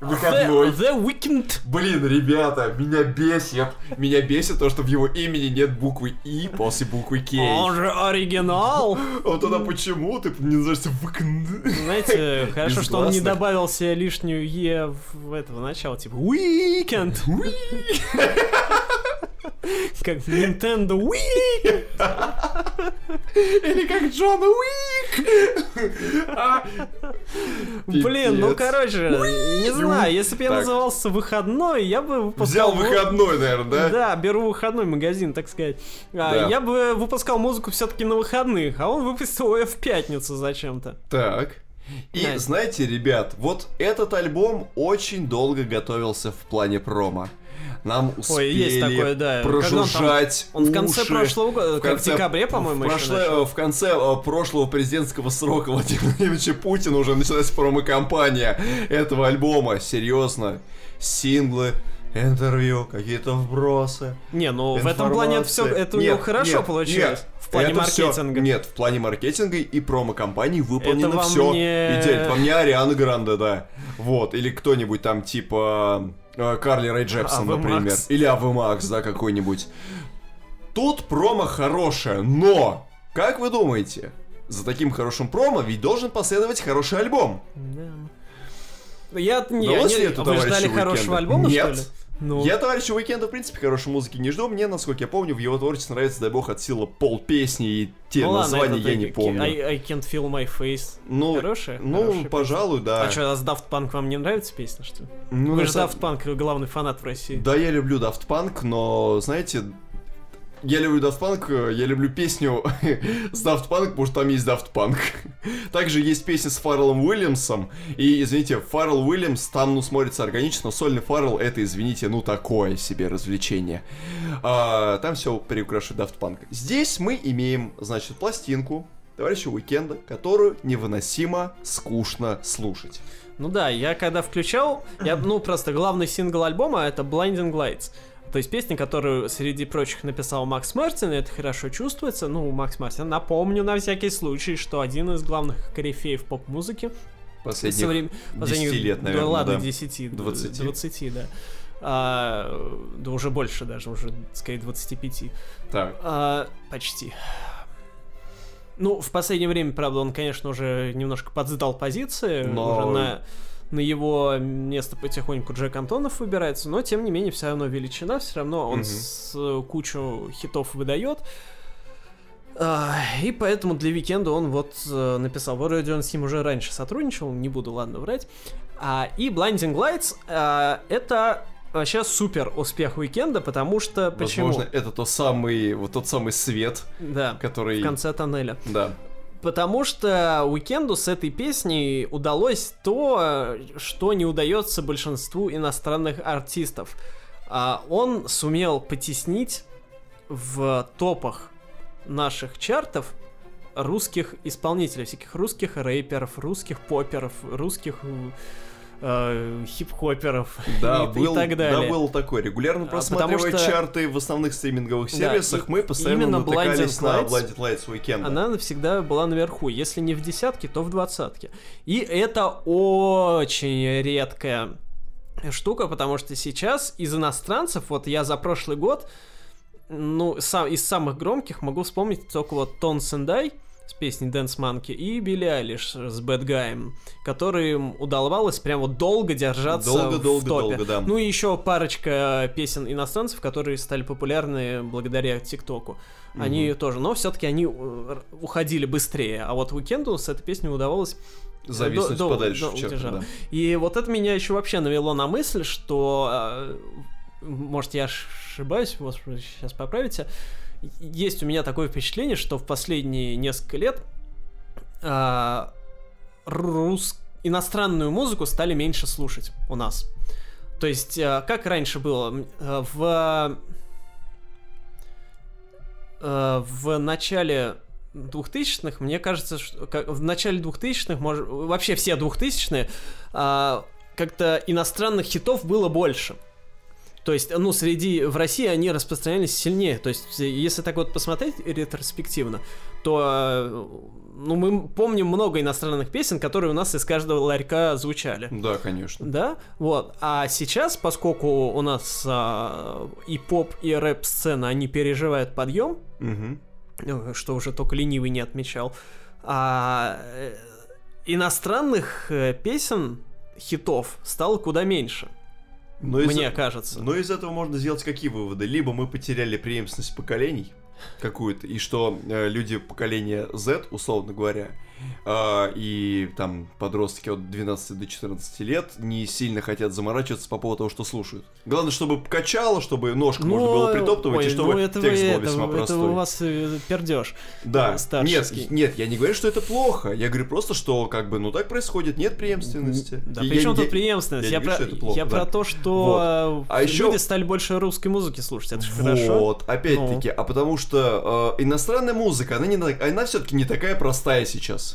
Speaker 2: Выходной.
Speaker 1: The, the Weeknd.
Speaker 2: Блин, ребята, меня бесит. Меня бесит то, что в его имени нет буквы И после буквы К.
Speaker 1: Он же оригинал.
Speaker 2: Вот тогда почему ты не называешься Выкн?
Speaker 1: Знаете, хорошо, что он не добавил себе лишнюю Е в этого начала, типа Weekend. Как Nintendo Weekend.
Speaker 2: Или как Джон Уик. А.
Speaker 1: Блин, ну короче, не знаю, если бы я назывался выходной, я бы
Speaker 2: Взял
Speaker 1: выпускал... му-
Speaker 2: выходной, наверное, да?
Speaker 1: Да, беру выходной магазин, так сказать. А. Я бы выпускал музыку все-таки на выходных, а он выпустил ее в пятницу зачем-то.
Speaker 2: Так. И знаете, ребят, вот этот альбом очень долго готовился в плане промо. Нам успели
Speaker 1: Ой, есть такое, да. Когда он там-
Speaker 2: прожужжать
Speaker 1: Он в конце прошлого года,
Speaker 2: В
Speaker 1: как в
Speaker 2: конце-
Speaker 1: декабре, по-моему,
Speaker 2: в, прошло- в конце э, прошлого президентского срока Владимира Владимировича Путина уже началась промо-компания этого альбома. Серьезно. Синглы, интервью, какие-то вбросы.
Speaker 1: Не, ну в этом плане это все это у
Speaker 2: Нет,
Speaker 1: него хорошо
Speaker 2: нет,
Speaker 1: получилось.
Speaker 2: нет.
Speaker 1: в плане
Speaker 2: Это
Speaker 1: маркетинга.
Speaker 2: нет, в плане маркетинга и промо-компании выполнено
Speaker 1: Это
Speaker 2: все
Speaker 1: мне-
Speaker 2: идеально. Во мне Ариана Гранде, да. Вот. Или кто-нибудь там типа Карли Рэй Джепсон,
Speaker 1: Ava
Speaker 2: например.
Speaker 1: Max.
Speaker 2: Или Авы Макс, да, какой-нибудь. Тут промо хорошее, но, как вы думаете, за таким хорошим промо ведь должен последовать хороший альбом.
Speaker 1: Да. Я не, не- вы ждали хорошего
Speaker 2: Уикенда?
Speaker 1: альбома,
Speaker 2: Нет.
Speaker 1: что ли? Ну,
Speaker 2: Я товарища Уикенда, в принципе, хорошей музыки не жду. Мне, насколько я помню, в его творчестве нравится, дай бог, от силы пол песни и те
Speaker 1: ну ладно,
Speaker 2: названия
Speaker 1: это
Speaker 2: я не помню.
Speaker 1: И, I can't feel my face.
Speaker 2: Ну,
Speaker 1: Хорошая?
Speaker 2: ну,
Speaker 1: Хорошая
Speaker 2: пожалуй, да.
Speaker 1: А что, а с Daft Punk вам не нравится песня, что ли?
Speaker 2: Ну,
Speaker 1: Вы же
Speaker 2: самом-
Speaker 1: Daft Punk главный фанат в России.
Speaker 2: Да, я люблю Daft Punk, но, знаете, я люблю Daft Punk, э, я люблю песню с Daft Punk, потому что там есть Daft Punk. Также есть песня с Фарреллом Уильямсом, и, извините, Фаррелл Уильямс там, ну, смотрится органично, но сольный Фаррелл это, извините, ну, такое себе развлечение. А, там все переукрашивает Daft Punk. Здесь мы имеем, значит, пластинку товарища Уикенда, которую невыносимо скучно слушать.
Speaker 1: Ну да, я когда включал, я, ну просто главный сингл альбома это Blinding Lights. То есть песня, которую среди прочих написал Макс Мартин, и это хорошо чувствуется. Ну, Макс Мартин, напомню на всякий случай, что один из главных корифеев поп-музыки
Speaker 2: Последних
Speaker 1: со врем-
Speaker 2: 10
Speaker 1: последних-
Speaker 2: лет, наверное,
Speaker 1: Да ладно,
Speaker 2: да.
Speaker 1: 10.
Speaker 2: 20.
Speaker 1: 20, да. А, да уже больше даже, уже, скорее, 25.
Speaker 2: Так.
Speaker 1: А, почти. Ну, в последнее время, правда, он, конечно, уже немножко подсдал позиции.
Speaker 2: Но-
Speaker 1: Уже на, на его место потихоньку Джек Антонофф выбирается, но, тем не менее, все равно величина, все равно он
Speaker 2: Мгм.
Speaker 1: с э, кучу хитов выдает. А, и поэтому для Викенда он вот э, написал. Вроде он с ним уже раньше сотрудничал, не буду, ладно, врать. А, и Blinding Lights а, это вообще супер успех Уикенда, потому что... Почему?
Speaker 2: Возможно, это тот самый, вот тот самый свет,
Speaker 1: Да,
Speaker 2: который...
Speaker 1: в конце тоннеля.
Speaker 2: Да.
Speaker 1: Потому что Уикенду с этой песней удалось то, что не удается большинству иностранных артистов. А, Он сумел потеснить в топах наших чартов русских исполнителей, всяких русских рэперов, русских поперов, русских э, хип-хоперов
Speaker 2: Да,
Speaker 1: и, и
Speaker 2: был,
Speaker 1: так далее.
Speaker 2: да, был такой. Регулярно
Speaker 1: А,
Speaker 2: просматривая
Speaker 1: потому что-
Speaker 2: чарты в основных стриминговых
Speaker 1: Да,
Speaker 2: сервисах,
Speaker 1: и-
Speaker 2: мы постоянно
Speaker 1: именно
Speaker 2: натыкались на Blinded Lights Weekend.
Speaker 1: Она навсегда была наверху. Если не в десятке, то в двадцатке. И это очень редкая штука, потому что сейчас из иностранцев, вот я за прошлый год, ну, сам, из самых громких могу вспомнить только вот Тон Сендай с песней Dance Monkey и Билли Айлиш с Bad Guy, которым удавалось прям вот долго держаться
Speaker 2: Долго,
Speaker 1: в
Speaker 2: долго,
Speaker 1: топе.
Speaker 2: долго, да.
Speaker 1: Ну и еще парочка песен иностранцев, которые стали популярны благодаря ТикТоку. Они тоже, но все-таки они э, уходили быстрее. А вот Уикенду с этой песней удавалось
Speaker 2: Зависнуть
Speaker 1: до-
Speaker 2: подальше
Speaker 1: до-
Speaker 2: в
Speaker 1: удержать.
Speaker 2: да.
Speaker 1: И вот это меня еще вообще навело на мысль, что, э, может, я ошибаюсь, может, сейчас поправите, есть у меня такое впечатление, что в последние несколько лет э, рус... иностранную музыку стали меньше слушать у нас. То есть, э, как раньше было, э, в э, в начале 2000-х, мне кажется, что как- в начале 2000-х, может, вообще все 2000-е, а, как-то иностранных хитов было больше. То есть, ну, среди, в России они распространялись сильнее. То есть, если так вот посмотреть ретроспективно, то, э, ну, мы помним много иностранных песен, которые у нас из каждого ларька звучали.
Speaker 2: Да, конечно.
Speaker 1: Да, вот. А сейчас, поскольку у нас а, и поп, и рэп сцена, они переживают подъем, э, что уже только ленивый не отмечал, а э, иностранных песен, хитов стало куда меньше,
Speaker 2: Но из-
Speaker 1: мне кажется.
Speaker 2: Но из этого можно сделать какие выводы? Либо мы потеряли преемственность поколений какую-то, и что э, люди поколения Z, условно говоря, и там подростки от 12 до 14 лет не сильно хотят заморачиваться по поводу того, что слушают. Главное, чтобы качало, чтобы ножку можно было притоптывать,
Speaker 1: ой,
Speaker 2: и чтобы
Speaker 1: ну это,
Speaker 2: текст
Speaker 1: вы-
Speaker 2: был
Speaker 1: это,
Speaker 2: весьма
Speaker 1: это
Speaker 2: простой.
Speaker 1: у вас э, пердеж.
Speaker 2: Да,
Speaker 1: старческий.
Speaker 2: нет, нет, я не говорю, что это плохо. Я говорю просто, что как бы, ну так происходит, нет преемственности.
Speaker 1: Да,
Speaker 2: И
Speaker 1: при
Speaker 2: я-
Speaker 1: чем
Speaker 2: я-
Speaker 1: тут преемственность?
Speaker 2: я
Speaker 1: Я,
Speaker 2: говорю,
Speaker 1: про,
Speaker 2: это плохо,
Speaker 1: я
Speaker 2: да.
Speaker 1: про то, что
Speaker 2: А
Speaker 1: э,
Speaker 2: еще-
Speaker 1: люди стали больше русской музыки слушать. Это же хорошо.
Speaker 2: Вот, опять-таки, а потому что э, иностранная музыка, она, не, на- она все-таки не такая простая сейчас.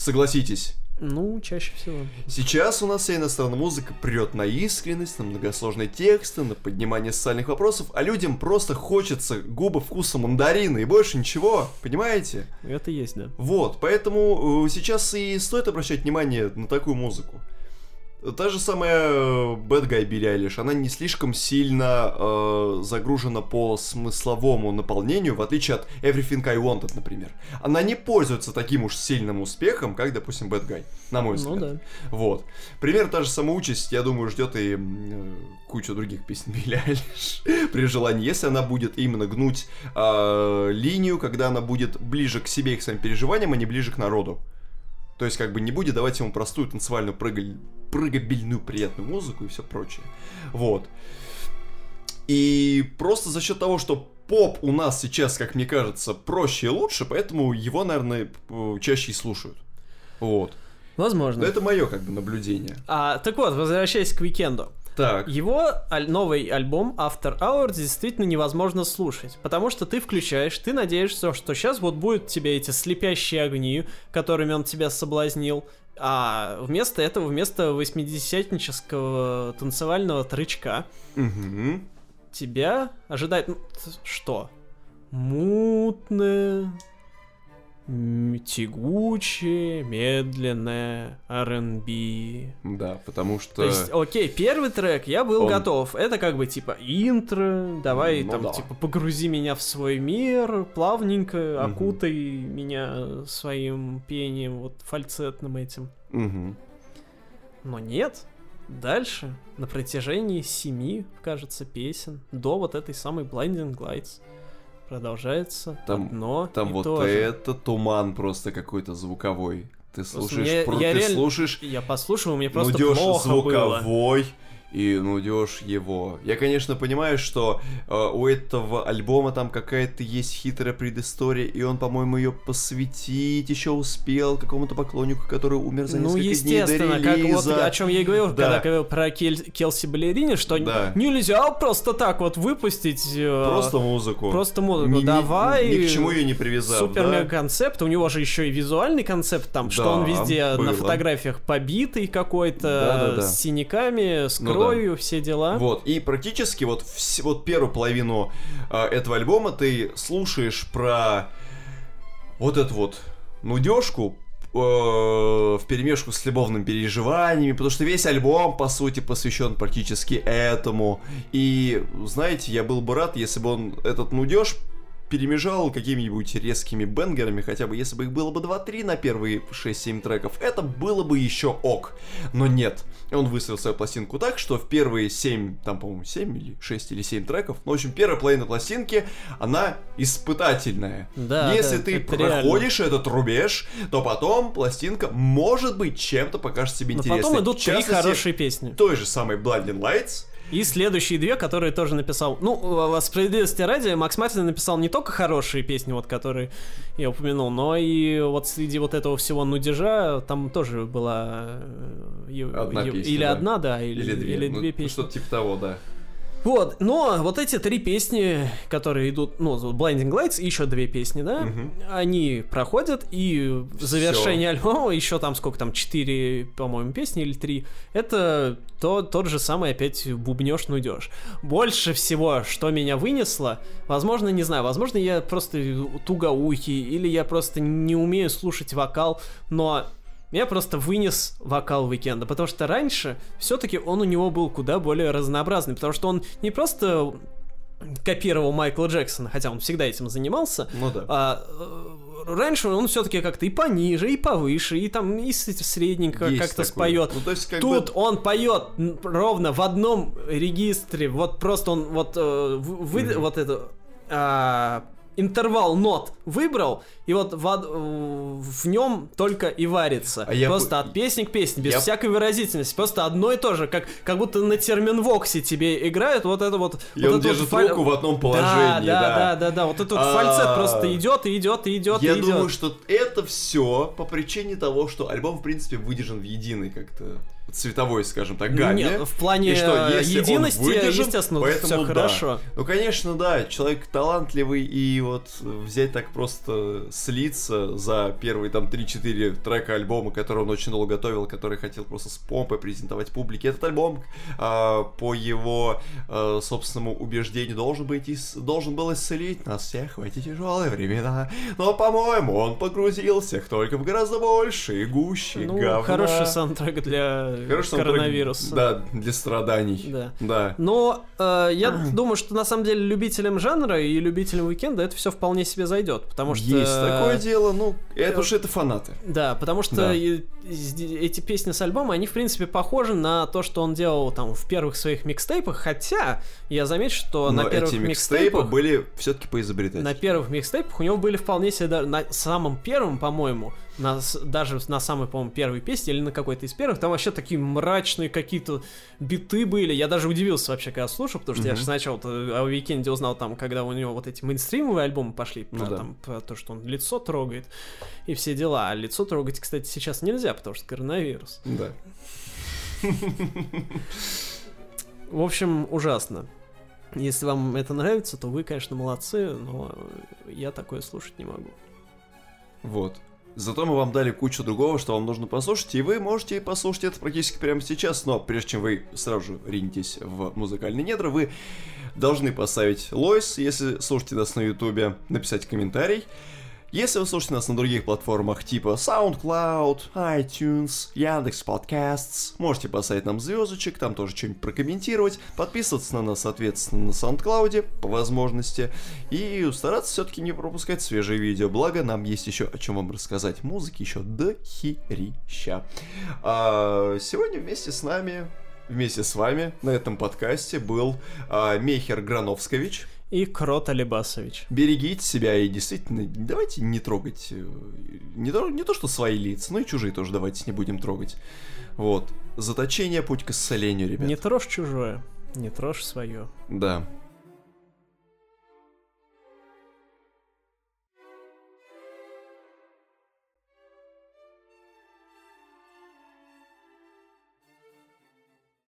Speaker 2: Согласитесь.
Speaker 1: Ну, чаще всего.
Speaker 2: Сейчас у нас вся иностранная музыка прет на искренность, на многосложные тексты, на поднимание социальных вопросов, а людям просто хочется губы вкуса мандарина и больше ничего, понимаете?
Speaker 1: Это есть, да.
Speaker 2: Вот, поэтому э, сейчас и стоит обращать внимание на такую музыку. Та же самая э, Bad Guy Билли Айлиш, она не слишком сильно э, загружена по смысловому наполнению, в отличие от Everything I Wanted, например. Она не пользуется таким уж сильным успехом, как, допустим, Bad Guy, на мой взгляд.
Speaker 1: Ну да.
Speaker 2: Вот. Примерно та же самая участь, я думаю, ждет и э, кучу других песен Билли Айлиш при желании, если она будет именно гнуть э, линию, когда она будет ближе к себе и к своим переживаниям, а не ближе к народу. То есть, как бы не будет давать ему простую танцевальную прыгаль... прыгабельную приятную музыку и все прочее. Вот. И просто за счет того, что поп у нас сейчас, как мне кажется, проще и лучше, поэтому его, наверное, чаще и слушают. Вот.
Speaker 1: Возможно.
Speaker 2: Но это мое, как бы, наблюдение.
Speaker 1: А, так вот, возвращаясь к Уикенду.
Speaker 2: Так.
Speaker 1: Его аль- новый альбом After Hours действительно невозможно слушать, потому что ты включаешь, ты надеешься, что сейчас вот будут тебе эти слепящие огни, которыми он тебя соблазнил, а вместо этого, вместо 80-нического танцевального трычка,
Speaker 2: Мгм.
Speaker 1: тебя ожидает... ну, что? Мутное, тягучее, медленное R&B.
Speaker 2: Да, потому что...
Speaker 1: То есть, окей, первый трек я был
Speaker 2: Он-
Speaker 1: готов. Это как бы типа интро, давай
Speaker 2: Ну
Speaker 1: там
Speaker 2: да.
Speaker 1: типа погрузи меня в свой мир, плавненько окутай меня своим пением, вот фальцетным этим.
Speaker 2: Мгм.
Speaker 1: Но нет. Дальше, на протяжении семи, кажется, песен, до вот этой самой Blinding Lights, продолжается
Speaker 2: Там-
Speaker 1: одно
Speaker 2: Там
Speaker 1: и
Speaker 2: вот
Speaker 1: то же.
Speaker 2: это туман просто какой-то звуковой. Ты слушаешь,
Speaker 1: мне-
Speaker 2: про-
Speaker 1: я
Speaker 2: ты
Speaker 1: реально-
Speaker 2: слушаешь
Speaker 1: Я послушал, мне просто
Speaker 2: нудёж
Speaker 1: плохо было.
Speaker 2: И нудешь его. Я, конечно, понимаю, что э, у этого альбома там какая-то есть хитрая предыстория, и он, по-моему, ее посвятить еще успел какому-то поклоннику, который умер за
Speaker 1: Ну,
Speaker 2: несколько дней до
Speaker 1: естественно, как вот
Speaker 2: релиза.
Speaker 1: о чем я и говорил,
Speaker 2: Да.
Speaker 1: когда говорил про Кель- Келси Балерини, что
Speaker 2: Да.
Speaker 1: нельзя просто так вот выпустить э,
Speaker 2: Просто музыку.
Speaker 1: просто музыку.
Speaker 2: Ни- ни-
Speaker 1: Давай.
Speaker 2: Ни, к чему ее не привязав,
Speaker 1: Супер
Speaker 2: да?
Speaker 1: концепт. У него же еще и визуальный концепт там, что
Speaker 2: Да,
Speaker 1: он везде
Speaker 2: было.
Speaker 1: на фотографиях побитый какой-то,
Speaker 2: Да-да-да.
Speaker 1: с синяками, с
Speaker 2: Ну да.
Speaker 1: кровью, все дела.
Speaker 2: Вот, и практически вот, вс- вот первую половину а, этого альбома ты слушаешь про вот эту вот нудежку э, в перемешку с любовными переживаниями, потому что весь альбом, по сути, посвящен практически этому. И, знаете, я был бы рад, если бы он этот нудеж перемежал какими-нибудь резкими бенгерами, хотя бы если бы их было бы 2-3 на первые 6-7 треков, это было бы еще ок. Но нет, он выстроил свою пластинку так, что в первые 7, там, по-моему, 7 или 6 или 7 треков, ну, в общем, первая половина пластинки, она испытательная.
Speaker 1: Да,
Speaker 2: Если
Speaker 1: да,
Speaker 2: ты
Speaker 1: это реально.
Speaker 2: проходишь этот рубеж, то потом пластинка, может быть, чем-то покажется тебе
Speaker 1: Но
Speaker 2: интересной.
Speaker 1: потом идут три хорошие песни.
Speaker 2: той же самой Blinding Lights,
Speaker 1: И следующие две, которые тоже написал. Ну, справедливости ради, Макс Мартин написал не только хорошие песни, вот которые я упомянул, но и вот среди вот этого всего нудежа там тоже была э,
Speaker 2: Одна
Speaker 1: е-
Speaker 2: песня,
Speaker 1: или
Speaker 2: да.
Speaker 1: одна, да, или,
Speaker 2: или две,
Speaker 1: или
Speaker 2: ну,
Speaker 1: две
Speaker 2: ну,
Speaker 1: песни.
Speaker 2: что-то типа того, да.
Speaker 1: Вот, но вот эти три песни, которые идут, ну, Blinding Lights и еще две песни, да,
Speaker 2: Мгм.
Speaker 1: они проходят, и завершение альбома еще там сколько там, четыре, по-моему, песни или три, это то, тот же самый опять бубнешь нудешь. Больше всего, что меня вынесло, возможно, не знаю, возможно, я просто тугоухий, или я просто не умею слушать вокал, но меня просто вынес вокал Уикенда, потому что раньше все-таки он у него был куда более разнообразный, потому что он не просто копировал Майкла Джексона, хотя он всегда этим занимался,
Speaker 2: Ну да.
Speaker 1: а, э, раньше он все-таки как-то и пониже, и повыше, и там и средненько
Speaker 2: Есть
Speaker 1: как-то
Speaker 2: такое.
Speaker 1: споет.
Speaker 2: Ну, то есть, как
Speaker 1: Тут
Speaker 2: бы...
Speaker 1: он поет ровно в одном регистре, вот просто он вот э, вы-
Speaker 2: Мгм.
Speaker 1: вот это а, интервал нот выбрал, и вот в, в нем только и варится.
Speaker 2: А я
Speaker 1: просто
Speaker 2: по-
Speaker 1: от песни к песне, без
Speaker 2: я-
Speaker 1: всякой выразительности. Просто одно и то же, как, как будто на терминвоксе тебе играют вот это вот...
Speaker 2: И
Speaker 1: вот
Speaker 2: он
Speaker 1: это вот
Speaker 2: держит
Speaker 1: фаль-
Speaker 2: руку в одном положении,
Speaker 1: да,
Speaker 2: да.
Speaker 1: да, да, да. Вот этот
Speaker 2: А,
Speaker 1: фальцет просто идет и идет и идет
Speaker 2: Я
Speaker 1: и
Speaker 2: думаю,
Speaker 1: идет.
Speaker 2: что это все по причине того, что альбом, в принципе, выдержан в единый как-то цветовой, скажем так, гамме.
Speaker 1: Нет, в плане
Speaker 2: И что, если он
Speaker 1: единости,
Speaker 2: выдержан,
Speaker 1: естественно,
Speaker 2: поэтому
Speaker 1: все
Speaker 2: да.
Speaker 1: хорошо.
Speaker 2: Ну, конечно, да, человек талантливый, и вот взять так просто слиться за первые там 3-4 трека альбома, который он очень долго готовил, который хотел просто с помпой презентовать публике. Этот альбом, а, по его а, собственному убеждению, должен, быть, ис- должен был исцелить нас всех в эти тяжелые времена. Но, по-моему, он погрузил всех только в гораздо больше и гуще
Speaker 1: Ну,
Speaker 2: говна.
Speaker 1: хороший саундтрек для
Speaker 2: Хороший саундтрек,
Speaker 1: коронавируса.
Speaker 2: Да, для страданий.
Speaker 1: Да.
Speaker 2: Да.
Speaker 1: Но э, я думаю, что на самом деле любителям жанра и любителям уикенда это все вполне себе зайдет, потому что
Speaker 2: Есть такое дело, ну, это уж это фанаты.
Speaker 1: Да, потому что
Speaker 2: Да.
Speaker 1: эти песни с альбома, они, в принципе, похожи на то, что он делал там в первых своих микстейпах, хотя я замечу, что
Speaker 2: Но
Speaker 1: на первых
Speaker 2: эти микстейпы
Speaker 1: микстейпах...
Speaker 2: были все-таки поизобретать.
Speaker 1: На первых микстейпах у него были вполне себе, на самом первом, по-моему, на, даже на самой, по-моему, первой песне или на какой-то из первых, там вообще такие мрачные какие-то биты были. Я даже удивился вообще, когда слушал, потому что я
Speaker 2: Мгм.
Speaker 1: же сначала о Уикенде узнал там, когда у него вот эти мейнстримовые альбомы пошли,
Speaker 2: Ну
Speaker 1: про,
Speaker 2: да.
Speaker 1: там, про то, что он лицо трогает и все дела. А лицо трогать, кстати, сейчас нельзя, потому что коронавирус.
Speaker 2: Да.
Speaker 1: В общем, ужасно. Если вам это нравится, то вы, конечно, молодцы, но я такое слушать не могу.
Speaker 2: Вот. Зато мы вам дали кучу другого, что вам нужно послушать, и вы можете послушать это практически прямо сейчас, но прежде чем вы сразу же ринетесь в музыкальные недра, вы должны поставить лойс, если слушаете нас на ютубе, написать комментарий. Если вы слушаете нас на других платформах типа SoundCloud, iTunes, Яндекс Podcasts, можете поставить нам звездочек, там тоже что-нибудь прокомментировать, подписываться на нас, соответственно, на SoundCloud по возможности, и стараться все-таки не пропускать свежие видео, благо нам есть еще о чем вам рассказать. Музыки еще до херища. А, сегодня вместе с нами, вместе с вами на этом подкасте был а, Мейхер Грановскович.
Speaker 1: И Крот Алибасович.
Speaker 2: Берегите себя и действительно давайте не трогать э, не то, не то что свои лица, но и чужие тоже давайте не будем трогать. Вот. Заточение путь к исцелению, ребят.
Speaker 1: Не трожь чужое, не трожь свое.
Speaker 2: Да.